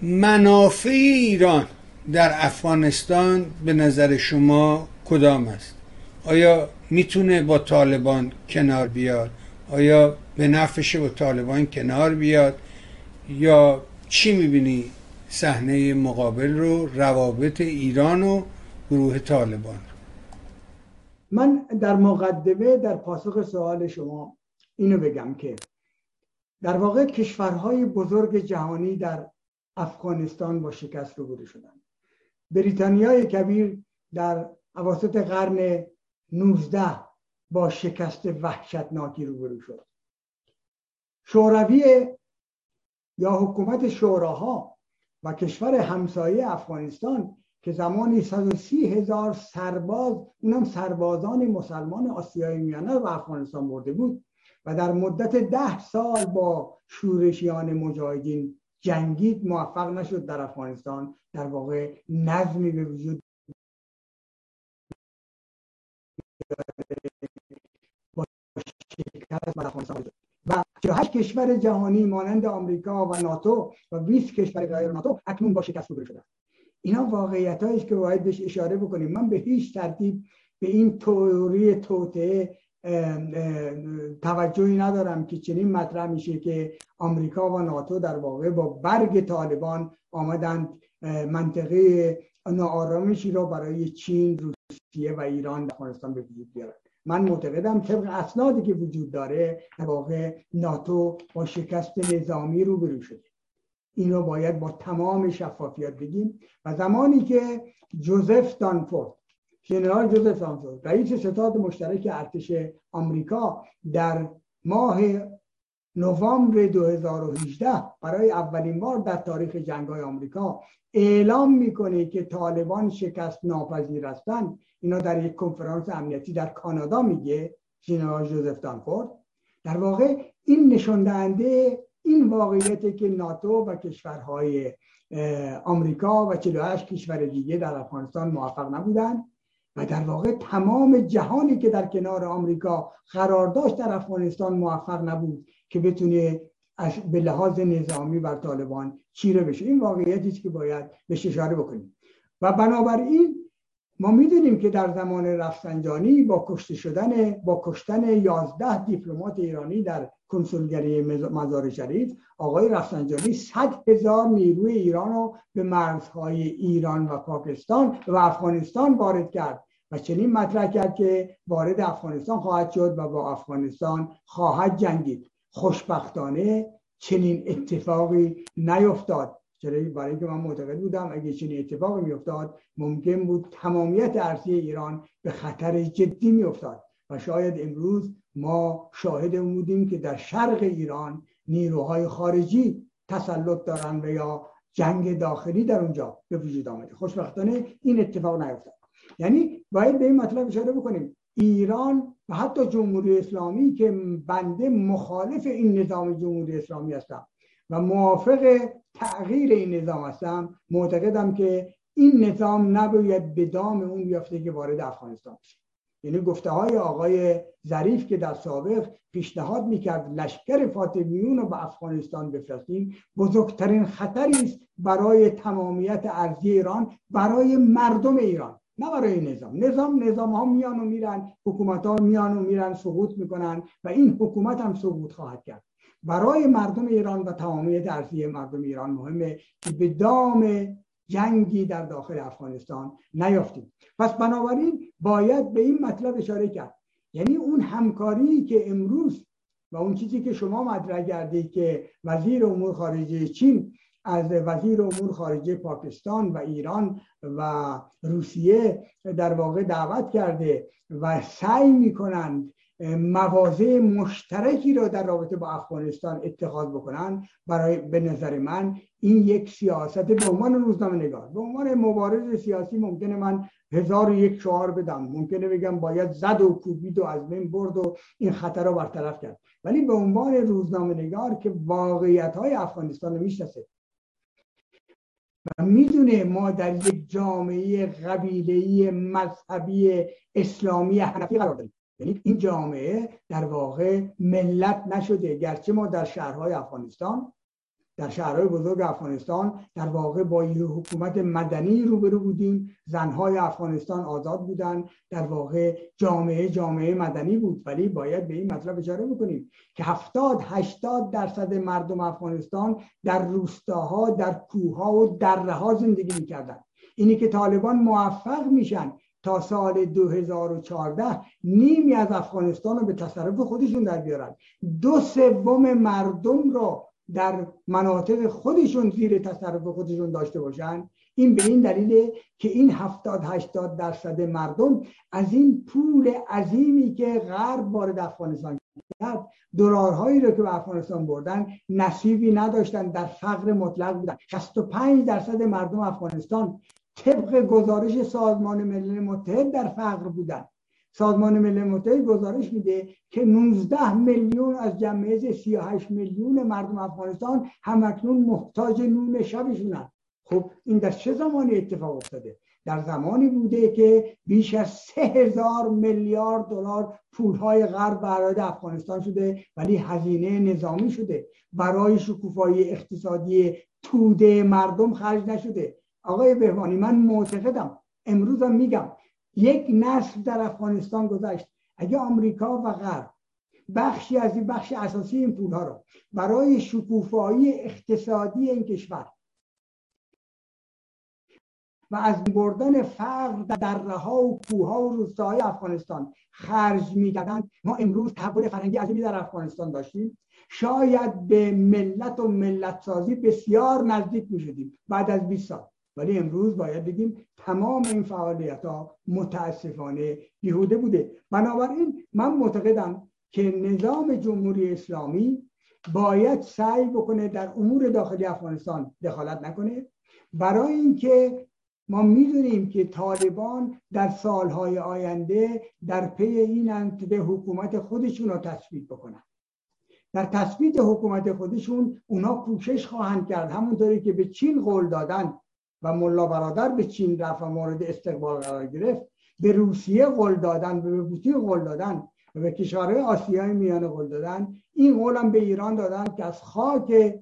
منافع ایران در افغانستان به نظر شما کدام است؟ آیا می‌تونه با طالبان کنار بیاد؟ آیا به نفعش با طالبان کنار بیاد؟ یا چی می‌بینی صحنه مقابل رو روابط ایران و گروه طالبان. من در مقدمه در پاسخ سوال شما اینو بگم که در واقع کشورهای بزرگ جهانی در افغانستان با شکست روبرو شدن بریتانیای کبیر در اواسط قرن 19 با شکست وحشتناکی روبرو شد. شوروی یا حکومت شوراها و کشور همسایه افغانستان که زمانی 130 هزار سرباز اونم سربازان مسلمان آسیای میانه رو افغانستان برده بود و در مدت ده سال با شورشیان مجاهدین جنگید موفق نشد در افغانستان. در واقع نظمی به وجود و 48 کشور جهانی مانند آمریکا و ناتو و 20 کشور غیر ناتو اکنون با شکست روبرو شدن. اینا واقعیت است که باید بهش اشاره بکنیم. من به هیچ ترتیب به این توری توته توجهی ندارم که چنین مطرح میشه که آمریکا و ناتو در واقع با برگ طالبان آمدند منطقه ناآرامشی را برای چین روسیه و ایران در افغانستان به وجود بیارن. من معتقدم طبق اسنادی که وجود داره در واقع ناتو با شکست نظامی رو شده. این رو باید با تمام شفافیت بگیم. و زمانی که جوزف دانفورد ژنرال جوزف دانفورد رئیس ستاد مشترک ارتش آمریکا در ماه نوامبر 2018 برای اولین بار در تاریخ جنگ های آمریکا اعلام می‌کنه که طالبان شکست ناپذیر هستند. اینا در یک کنفرانس امنیتی در کانادا میگه جنرال جوزف دانفورد. در واقع این نشان دهنده این واقعیت که ناتو و کشورهای آمریکا و 48 کشور دیگه در افغانستان موفق نبودند و در واقع تمام جهانی که در کنار آمریکا قرار داشت در افغانستان موفق نبود. که بتونه به لحاظ نظامی بر طالبان چیره بشه. این واقعیتی که باید بهش اشاره بکنیم. و بنابراین ما می‌دونیم که در زمان رفسنجانی با کشته شدن با کشتن 11 دیپلمات ایرانی در کنسولگری مزار شریف آقای رفسنجانی 100 هزار نیروی ایران رو به مرزهای ایران و پاکستان و افغانستان وارد کرد و چنین مطرح کرد که وارد افغانستان خواهد شد و با افغانستان خواهد جنگید. خوشبختانه چنین اتفاقی نیفتاد. چرا؟ برای اینکه من معتقد بودم اگه چنین اتفاقی میافتاد ممکن بود تمامیت ارضی ایران به خطر جدی میافتاد. و شاید امروز ما شاهد بودیم که در شرق ایران نیروهای خارجی تسلط دارن و یا جنگ داخلی در اونجا به وجود آمده. خوشبختانه این اتفاق نیفتاد. یعنی باید به این مطلب اشاره بکنیم. ایران و حتی جمهوری اسلامی که بنده مخالف این نظام جمهوری اسلامی هستم و موافق تغییر این نظام هستم معتقدم که این نظام نباید به دام اون بیافته که وارد افغانستان بشه. یعنی گفته های آقای ظریف که در سابق پیشنهاد می‌کرد لشکر فاطمیون رو به افغانستان بفرستیم بزرگترین خطری است برای تمامیت ارضی ایران برای مردم ایران. نه برای نظام. نظام نظام ها میان و میرن حکومت ها میان و میرن سقوط می‌کنن و این حکومت هم سقوط خواهد کرد. برای مردم ایران و تمامیت ارضی مردم ایران مهمه که به دام جنگی در داخل افغانستان نیافتیم. پس بنابراین باید به این مطلب اشاره کرد. یعنی اون همکاری که امروز و اون چیزی که شما مطرح کردید که وزیر امور خارجه چین از وزیر امور خارجه پاکستان و ایران و روسیه در واقع دعوت کرده و سعی می‌کنند مواضع مشترکی را در رابطه با افغانستان اتخاذ بکنن برای به نظر من این یک سیاست به عنوان روزنامه نگار به عنوان مبارز سیاسی ممکنه من هزار و یک شعار بدم. ممکنه بگم باید زد و کوبید و از بین برد و این خطر رو برطرف کرد. ولی به عنوان روزنامه نگار که واقعیت های افغانستان رو می‌شناسه و می‌دونه ما در یک جامعه قبیلهی مذهبی اسلامی حنفی قرار داریم. یعنی این جامعه در واقع ملت نشده گرچه ما در شهرهای افغانستان در شهرهای بزرگ افغانستان در واقع با یه حکومت مدنی روبرو بودیم. زنهای افغانستان آزاد بودن. در واقع جامعه جامعه مدنی بود ولی باید به این مطلب اشاره بکنیم که هفتاد هشتاد درصد مردم افغانستان در روستاها در کوهها و دره زندگی می‌کردن. اینی که طالبان موفق میشن تا سال 2014 نیمی از افغانستان رو به تصرف خودشون در بیارن. دو سوم مردم رو در مناطق خودشون زیر تصرف خودشون داشته باشن. این به این دلیله که این هفتاد هشتاد درصد مردم از این پول عظیمی که غرب وارد افغانستان کرد دلارهایی رو که به افغانستان بردن نصیبی نداشتن در فقر مطلق بودن. 65 درصد مردم افغانستان طبق گزارش سازمان ملل متحد در فقر بودن. سازمان ملل متحد گزارش میده که 19 میلیون از جمعیت 38 میلیون مردم افغانستان همکنون محتاج نون شبشونن خب این در چه زمانی اتفاق افتاده؟ در زمانی بوده که بیش از سه هزار میلیارد دلار پولهای غرب برای افغانستان شده ولی هزینه نظامی شده. برای شکوفایی اقتصادی توده مردم خرج نشده. آقای بهوانی من معتقدم امروزم میگم یک نسل در افغانستان گذشت. اگه آمریکا و غرب بخشی از این بخش اساسی این پولها رو برای شکوفایی اقتصادی این کشور و از بردن فقر در دره ها و کوه ها و روستاهای افغانستان خرج می‌دادن ما امروز تحول فرنگی عظیمی در افغانستان داشتیم. شاید به ملت و ملت سازی بسیار نزدیک می شدیم بعد از 20 سال. ولی امروز باید بگیم تمام این فعالیت ها متاسفانه بیهوده بوده. بنابراین من معتقدم که نظام جمهوری اسلامی باید سعی بکنه در امور داخلی افغانستان دخالت نکنه. برای اینکه ما می‌دونیم که طالبان در سالهای آینده در پی اینند که حکومت خودشون رو تثبیت بکنن. در تثبیت حکومت خودشون اونا کوشش خواهند کرد همونطوری که به چین قول دادن. و ملا برادر به چین رفت و مورد استقبال قرار گرفت. به روسیه قول دادن به پوتین قول دادن و به کشورهای آسیای میانه قول دادن. این قول هم به ایران دادن که از خاک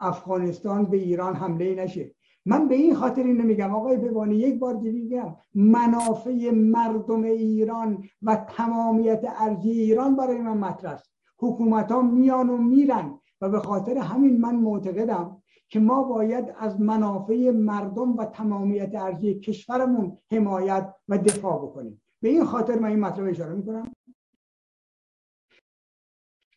افغانستان به ایران حمله نشه. من به این خاطر اینو میگم. آقای ببانی یک بار دیگه منافع مردم ایران و تمامیت ارضی ایران برای من مطرح است. حکومت ها میان و میرن و به خاطر همین من معتقدم که ما باید از منافع مردم و تمامیت ارضی کشورمون حمایت و دفاع بکنیم. به این خاطر من این مطلب اشاره می‌کنم.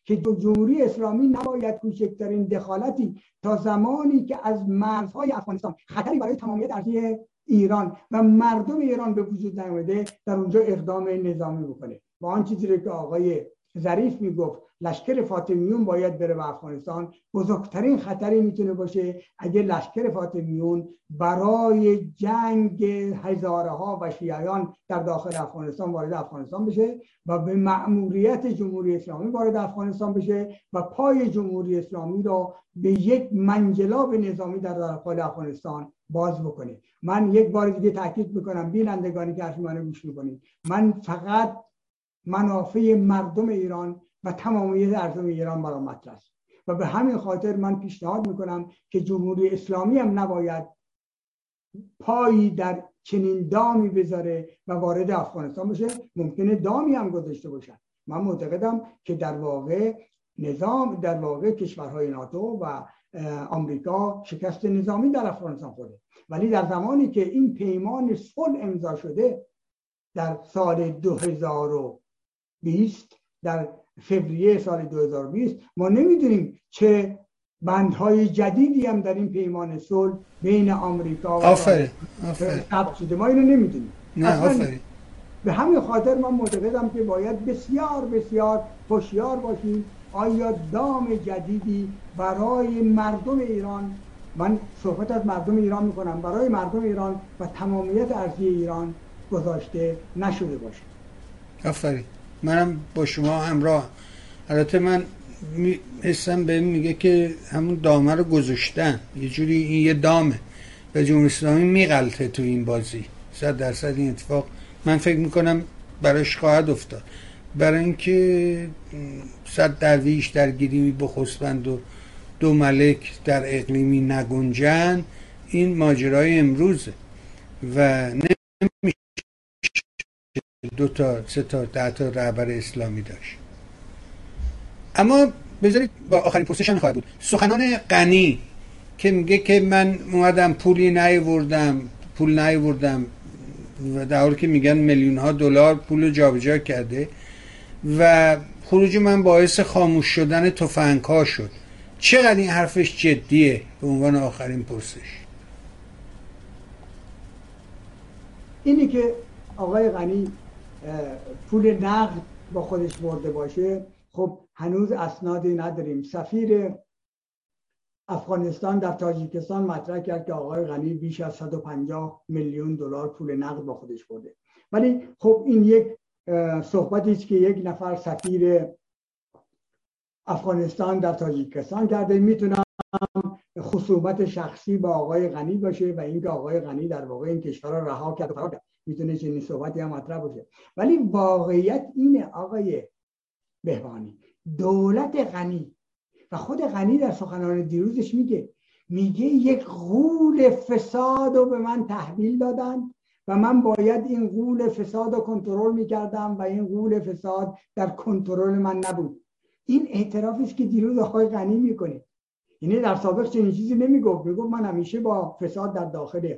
که جمهوری اسلامی نباید کوچکترین دخالتی تا زمانی که از مرزهای افغانستان خطری برای تمامیت ارضی ایران و مردم ایران به وجود نیامده در اونجا اقدام نظامی بکنه. و آن چیزی که آقای ظریف می‌گفت لشکر فاطمیون باید بره به افغانستان. بزرگترین خطری می‌تونه باشه اگه لشکر فاطمیون برای جنگ هزاره ها و شیعیان در داخل افغانستان وارد افغانستان بشه و به مأموریت جمهوری اسلامی وارد افغانستان بشه و پای جمهوری اسلامی را به یک منجلاب نظامی در داخل افغانستان باز بکنه. من یک بار دیگه تاکید می‌کنم بینندگانی که حرف منو گوش می‌کنید. من فقط منافع مردم ایران و تمامیت ارزم ایران برای مطرح. است و به همین خاطر من پیشنهاد می‌کنم که جمهوری اسلامی هم نباید پایی در چنین دامی بذاره و وارد افغانستان بشه. ممکنه دامی هم گذاشته باشد. من معتقدم که در واقع نظام در واقع کشورهای ناتو و آمریکا شکست نظامی در افغانستان خورده. ولی در زمانی که این پیمان صلح امضا شده در سال 2020 در فوریه سال 2020 ما نمی‌دونیم چه بندهای جدیدی هم در این پیمان صلح بین آمریکا و آفرین شده. ما اینو نمی‌دونیم. نه آفرین. به همین خاطر من معتقدم که باید بسیار بسیار هوشیار باشیم. آیا دام جدیدی برای مردم ایران من صحبت از مردم ایران می‌کنم برای مردم ایران و تمامیت ارضی ایران گذاشته نشده باشه. آفرین. منم با شما همراه. البته من حسم به میگه که همون دامه رو گذاشتن. یه جوری این یه دامه. و جمهوری اسلامی میغلطه تو این بازی. صد درصد این اتفاق. من فکر می‌کنم براش خواهد افتاد. برای اینکه صد درویش در گیریمی بخسبند و دو ملک در اقلیمی نگنجن این ماجرای امروزه. و دو تا سه تا ده تا رهبر اسلامی داشت. اما بذارید با آخرین پرسشن خواهد بود. سخنان غنی که میگه که من اومدم پولی نیوردم پول نیوردم و در حالی که میگن میلیون ها دلار پول جابجا کرده و خروج من باعث خاموش شدن تفنگ ها شد. چقدر این حرفش جدیه؟ به عنوان آخرین پرسش. اینی که آقای غنی پول نقد با خودش برده باشه. خب هنوز اسنادی نداریم. سفیر افغانستان در تاجیکستان مطرح کرد که آقای غنی بیش از 150 میلیون دلار پول نقد با خودش برده. ولی خب این یک صحبتی است که یک نفر سفیر افغانستان در تاجیکستان کرده. می‌تونم خصومت شخصی با آقای غنی باشه و اینکه آقای غنی در واقع این کشور را رها کرد. می‌تونه چنین صحبتی هم مطرح باشه. ولی واقعیت اینه آقای بهوانی. دولت غنی و خود غنی در سخنان دیروزش میگه میگه یک غول فساد رو به من تحویل دادن و من باید این غول فساد رو کنترل می‌کردم و این غول فساد در کنترل من نبود. این اعترافی است که دیروز آقای غنی می‌کنه. یعنی در سابق چنین چیزی نمی‌گفت. می‌گفت من همیشه با فساد در داخل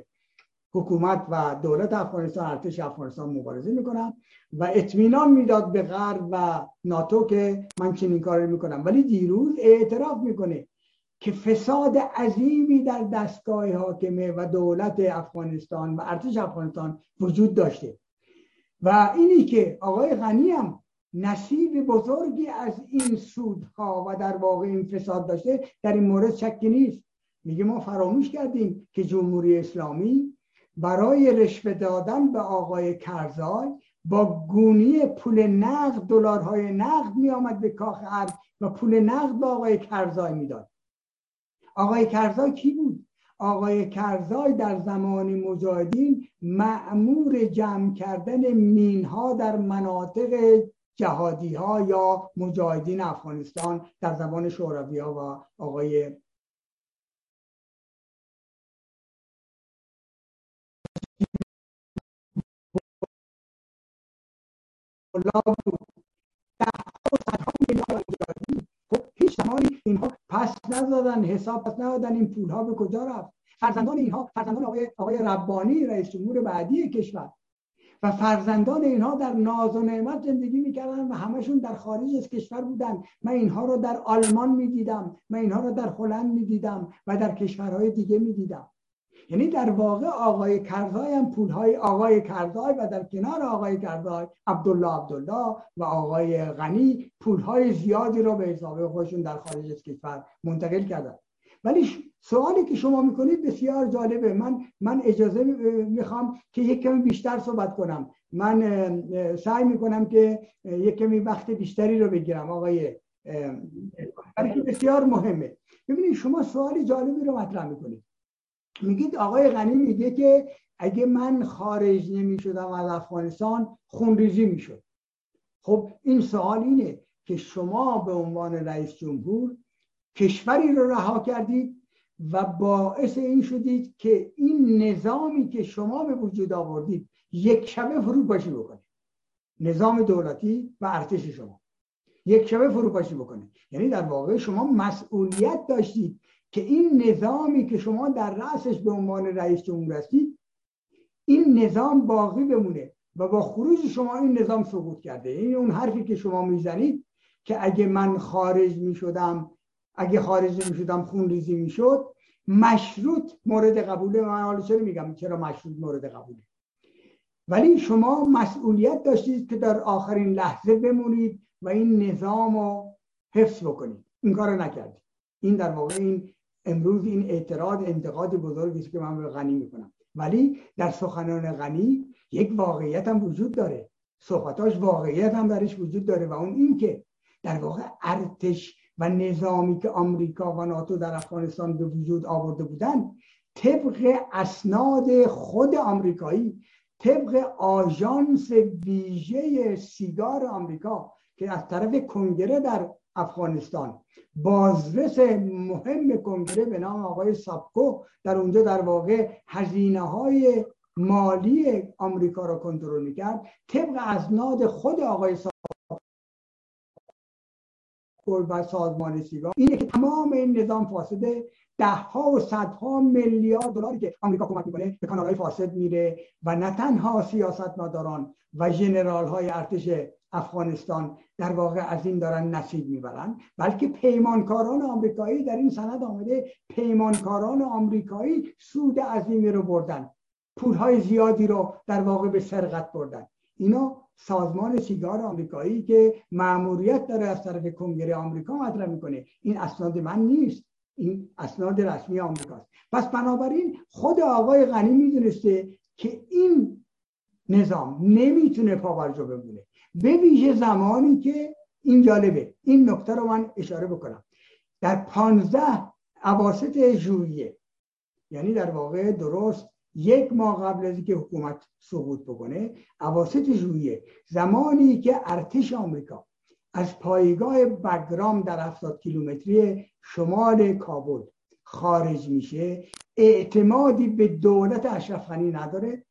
حکومت و دولت افغانستان ارتش افغانستان مبارزه می‌کنم و اطمینان می‌داد به غرب و ناتو که من چنین کاری می‌کنم. ولی دیروز اعتراف می‌کنه که فساد عظیمی در دستگاه حاکمه و دولت افغانستان و ارتش افغانستان وجود داشته. و اینی که آقای غنی هم نصیب بزرگی از این سودها و در واقع این فساد داشته در این مورد شکی نیست. میگه ما فراموش کردیم که جمهوری اسلامی برای رشوه دادن به آقای کرزای با گونی پول نقد دلارهای نقد می آمد به کاخ ارز و پول نقد به آقای کرزای می‌داد. آقای کرزای کی بود؟ آقای کرزای در زمان مجاهدین معمور جمع کردن مینها در مناطق جهادی ها یا مجاهدین افغانستان در زمان شوروی و آقای خب هیچ زمانی اینها پس نزدن حساب پس ندادن این پول ها به کجا رفت؟ فرزندان اینها فرزندان آقای, آقای ربانی رئیس جمهور بعدی کشور. و فرزندان اینها در ناز و نعمت زندگی می‌کردن و همشون در خارج از کشور بودن. من اینها رو در آلمان می‌دیدم من اینها رو در هلند می‌دیدم و در کشورهای دیگه می‌دیدم. یعنی در واقع آقای کرزای هم پولهای آقای کرزای و در کنار آقای کرزای عبدالله عبدالله و آقای غنی پولهای زیادی رو به حساب خودشون در خارج از کشور منتقل کردن. ولی سوالی که شما می‌کنید بسیار جالبه. من من اجازه می‌خوام که یک کمی بیشتر صحبت کنم. من سعی می‌کنم که یک کمی وقت بیشتری رو بگیرم آقای که بسیار مهمه. ببینید شما سوالی جالبی رو مطرح می‌کنید. میگید آقای غنی میگه که اگه من خارج نمی‌شدم از افغانستان خونریزی می‌شد. خب این سوال اینه که شما به عنوان رئیس جمهور کشوری رو رها کردید و باعث این شدید که این نظامی که شما به وجود آوردید یک شبه فروپاشی بکنه. نظام دولتی و ارتش شما. یک شبه فروپاشی بکنه. یعنی در واقع شما مسئولیت داشتید که این نظامی که شما در رأسش به عنوان رئیس جمهور هستید این نظام باقی بمونه و با خروج شما این نظام سقوط کرده. این اون حرفی که شما می‌زنید که اگه من خارج می‌شدم اگه خارج نمی‌شدم خون ریزی می‌شد مشروط مورد قبوله من حالا چرا میگم؟ چرا مشروط مورد قبوله ولی شما مسئولیت داشتید که در آخرین لحظه بمونید و این نظام رو حفظ بکنید. این کار نکردید. این در واقع این امروز این اعتراض انتقاد بزرگی است که من به غنی می‌کنم. ولی در سخنان غنی یک واقعیت هم وجود داره. صحبتاش واقعیت هم درش وجود داره و اون این که در واقع ارتش و نظامی که آمریکا و ناتو در افغانستان به وجود آورده بودن طبق اسناد خود آمریکایی طبق آژانس ویژه سیگار آمریکا که از طرف کنگره در افغانستان. بازرس مهم کنگره به نام آقای سابکو در اونجا در واقع هزینه های مالی آمریکا را کنترل می‌کرد. طبق اسناد خود آقای سابکو و سازمان سیگار اینه که تمام این نظام فاسده ده ها و صدها میلیارد دلاری که آمریکا کمک می‌کنه به کانالهای فاسد میره و نه تنها سیاست مداران و ژنرال های ارتش افغانستان در واقع از این دارن نصیب می‌برن بلکه پیمانکاران آمریکایی در این سند آمده پیمانکاران آمریکایی سود عظیمی رو بردن پولهای زیادی رو در واقع به سرقت بردن. اینا سازمان سیگار آمریکایی که معموریت داره از طرف کنگره آمریکا مطرح می‌کنه. این اسناد من نیست. این اسناد رسمی آمریکاست. پس بنابراین خود آقای غنی می‌دونسته که این نظام نمی‌تونه پاورجا بمونه به ویژه زمانی که این جالبه. این نکته رو من اشاره بکنم. در پانزده عواسط ژوئیه یعنی در واقع درست یک ماه قبل از اینکه حکومت سقوط بکنه عواسط ژوئیه زمانی که ارتش آمریکا از پایگاه بگرام در 70 کیلومتری شمال کابل خارج میشه اعتمادی به دولت اشرف غنی نداره.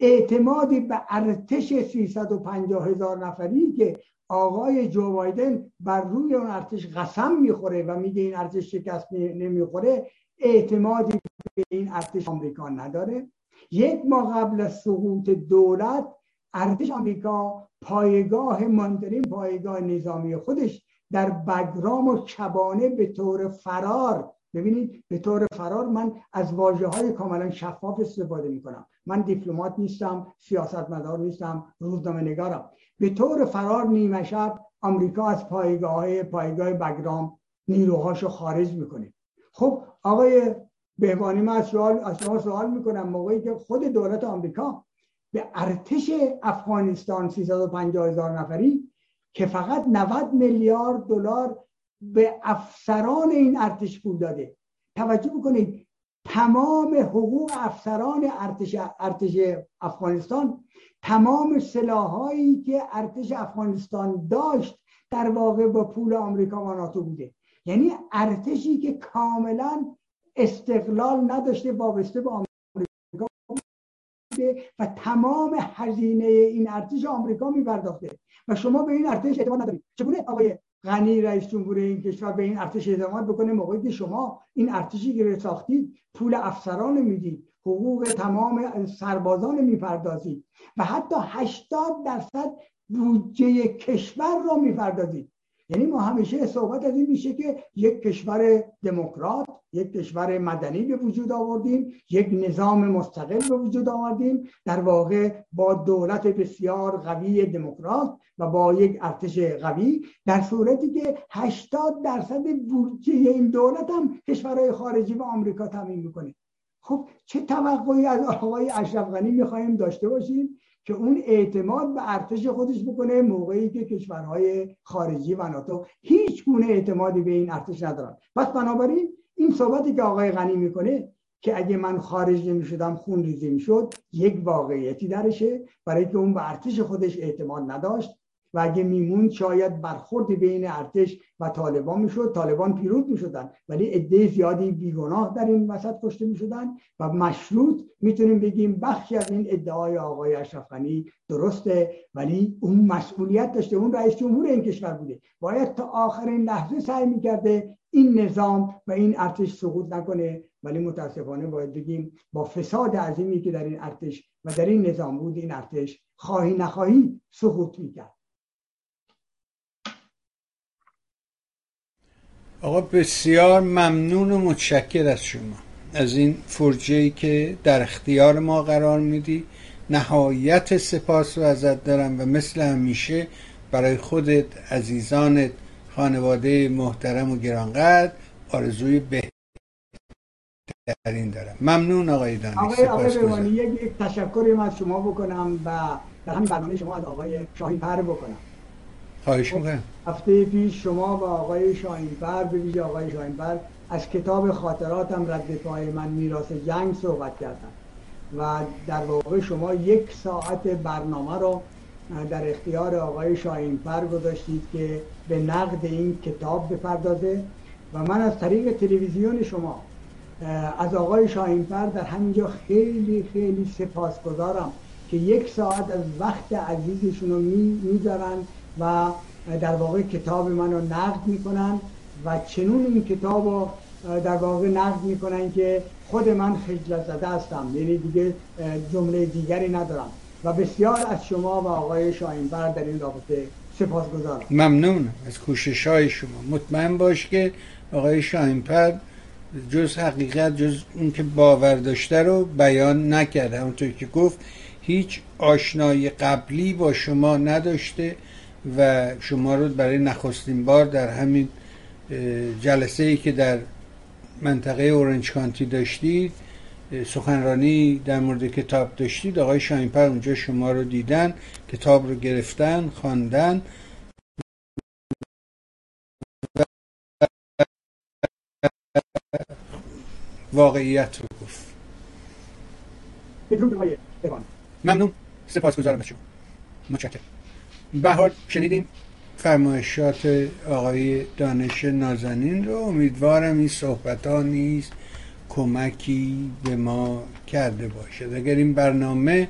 اعتمادی به ارتش 350 هزار نفری که آقای جو بایدن بر روی اون ارتش قسم می‌خوره و میگه این ارتش شکست نمی‌خوره اعتمادی به این ارتش آمریکا نداره. یک ماه قبل از سقوط دولت ارتش آمریکا پایگاه ماندرین پایگاه نظامی خودش در بگرام و چبانه به طور فرار ببینید به طور فرار من از واجه های کاملا شفاف استفاده می کنم من دیپلمات نیستم سیاستمدار نیستم روزنامه نگارم. به طور فرار نیمه شب آمریکا از پایگاه پایگاه بگرام نیروهاشو خارج می‌کنه. خب آقای بهبانی من از, سوال، از شما سوال می‌کنم. موقعی که خود دولت آمریکا به ارتش افغانستان 350 هزار نفری که فقط 90 میلیارد دلار به افسران این ارتش پول داده. توجه بکنید تمام حقوق افسران ارتش, ارتش افغانستان تمام سلاحایی که ارتش افغانستان داشت در واقع با پول آمریکا و ناتو بوده. یعنی ارتشی که کاملا استقلال نداشته وابسته به آمریکا بوده و تمام هزینه این ارتش آمریکا میپرداخته. و شما به این ارتش اعتماد ندارید. چگونه؟ آقای غنی رئیس جمهور این کشور به این ارتش اعتماد بکنه. موقعی که شما این ارتشی که ساختید پول افسران می‌دید حقوق تمام سربازان می‌پردازید و حتی 80 درصد بودجه کشور رو می‌پردازید. یعنی ما همیشه صحبت از این میشه که یک کشور دموکرات یک کشور مدنی به وجود آوردیم یک نظام مستقل به وجود آوردیم در واقع با دولت بسیار قوی دموکرات و با یک ارتش قوی در صورتی که 80 درصد بودجه این دولت هم کشورهای خارجی و آمریکا تامین می‌کنه. خب چه توقعی از آقای اشرف غنی می‌خواهیم داشته باشیم؟ که اون اعتماد به ارتش خودش بکنه موقعی که کشورهای خارجی و ناتو هیچ گونه اعتمادی به این ارتش ندارن. پس بنابراین این صحبتی که آقای غنی می‌کنه که اگه من خارج نمی شدم خون ریزی می شد یک واقعیتی درشه برای که اون به ارتش خودش اعتماد نداشت. و اگه میمون شاید برخورد بین ارتش و طالبان می‌شد طالبان پیروز می‌شدن ولی عده زیادی بیگناه در این وسط کشته می‌شدن و مشروط می‌تونیم بگیم بخشی از این ادعای آقای اشرف درسته ولی اون مسئولیت داشته اون رئیس جمهور این کشور بوده. باید تا آخرین لحظه سعی می‌کرده این نظام و این ارتش سقوط نکنه ولی متاسفانه باید بگیم با فساد عظیمی که در این ارتش و در این نظام بود این ارتش خواهی نخواهی سقوط می‌کرد. آقا بسیار ممنون و متشکر از شما. از این فرجه که در اختیار ما قرار میدی. نهایت سپاس و ازت دارم و مثل همیشه برای خودت عزیزانت خانواده محترم و گرانقدر آرزوی بهترین دارم. ممنون آقای دانی آقای آقای یک تشکری من از شما بکنم و در همین برنامه شما از آقای شاهین پر بکنم. خواهش می‌کنم. هفته پیش شما و آقای شاهینفر به ویژه آقای شاهینفر از کتاب خاطراتم رد پای من میراث جنگ صحبت کردن و در واقع شما یک ساعت برنامه رو در اختیار آقای شاهینفر گذاشتید که به نقد این کتاب بپردازه و من از طریق تلویزیون شما از آقای شاهینفر در همینجا خیلی خیلی سپاسگزارم که یک ساعت از وقت عزیزشون رو می‌ذارن و در واقع کتاب منو نقد می‌کنن و چنون این کتاب رو در واقع نقد می‌کنن که خود من خجلت زده هستم. یعنی دیگه جمله دیگری ندارم. و بسیار از شما و آقای شاینبر در این رابطه سپاس گذارم ممنون از کوشش های شما. مطمئن باش که آقای شاینپر جز حقیقت جز اون که باور داشته رو بیان نکرده. همونطور که گفت هیچ آشنایی قبلی با شما نداشته. و شما رو برای نخستین بار در همین جلسه ای که در منطقه اورنج کانتی داشتید سخنرانی در مورد کتاب داشتید. آقای شاینپر اونجا شما رو دیدن کتاب رو گرفتن خواندن. واقعیت رو گفت. ممنون. سپاس گذارم شما. متشکرم. بهار شنیدیم فرمایشات آقای دانش نازنین رو امیدوارم این صحبت ها نیز کمکی به ما کرده باشد اگر این برنامه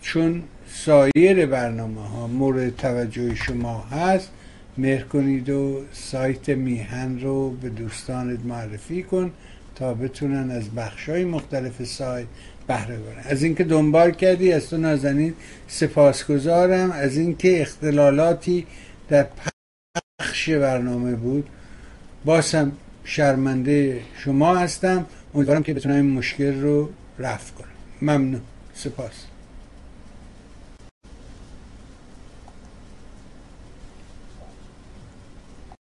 چون سایر برنامه ها مورد توجه شما هست مهر کنید و سایت میهن رو به دوستانت معرفی کن تا بتونن از بخش های مختلف سایت بهره برن از اینکه دنبال کردی از تو نازنین سپاسگزارم. از اینکه اختلالاتی در پخش برنامه بود. باسم شرمنده شما هستم. امیدوارم که بتونم این مشکل رو رفع کنم. ممنون. سپاس.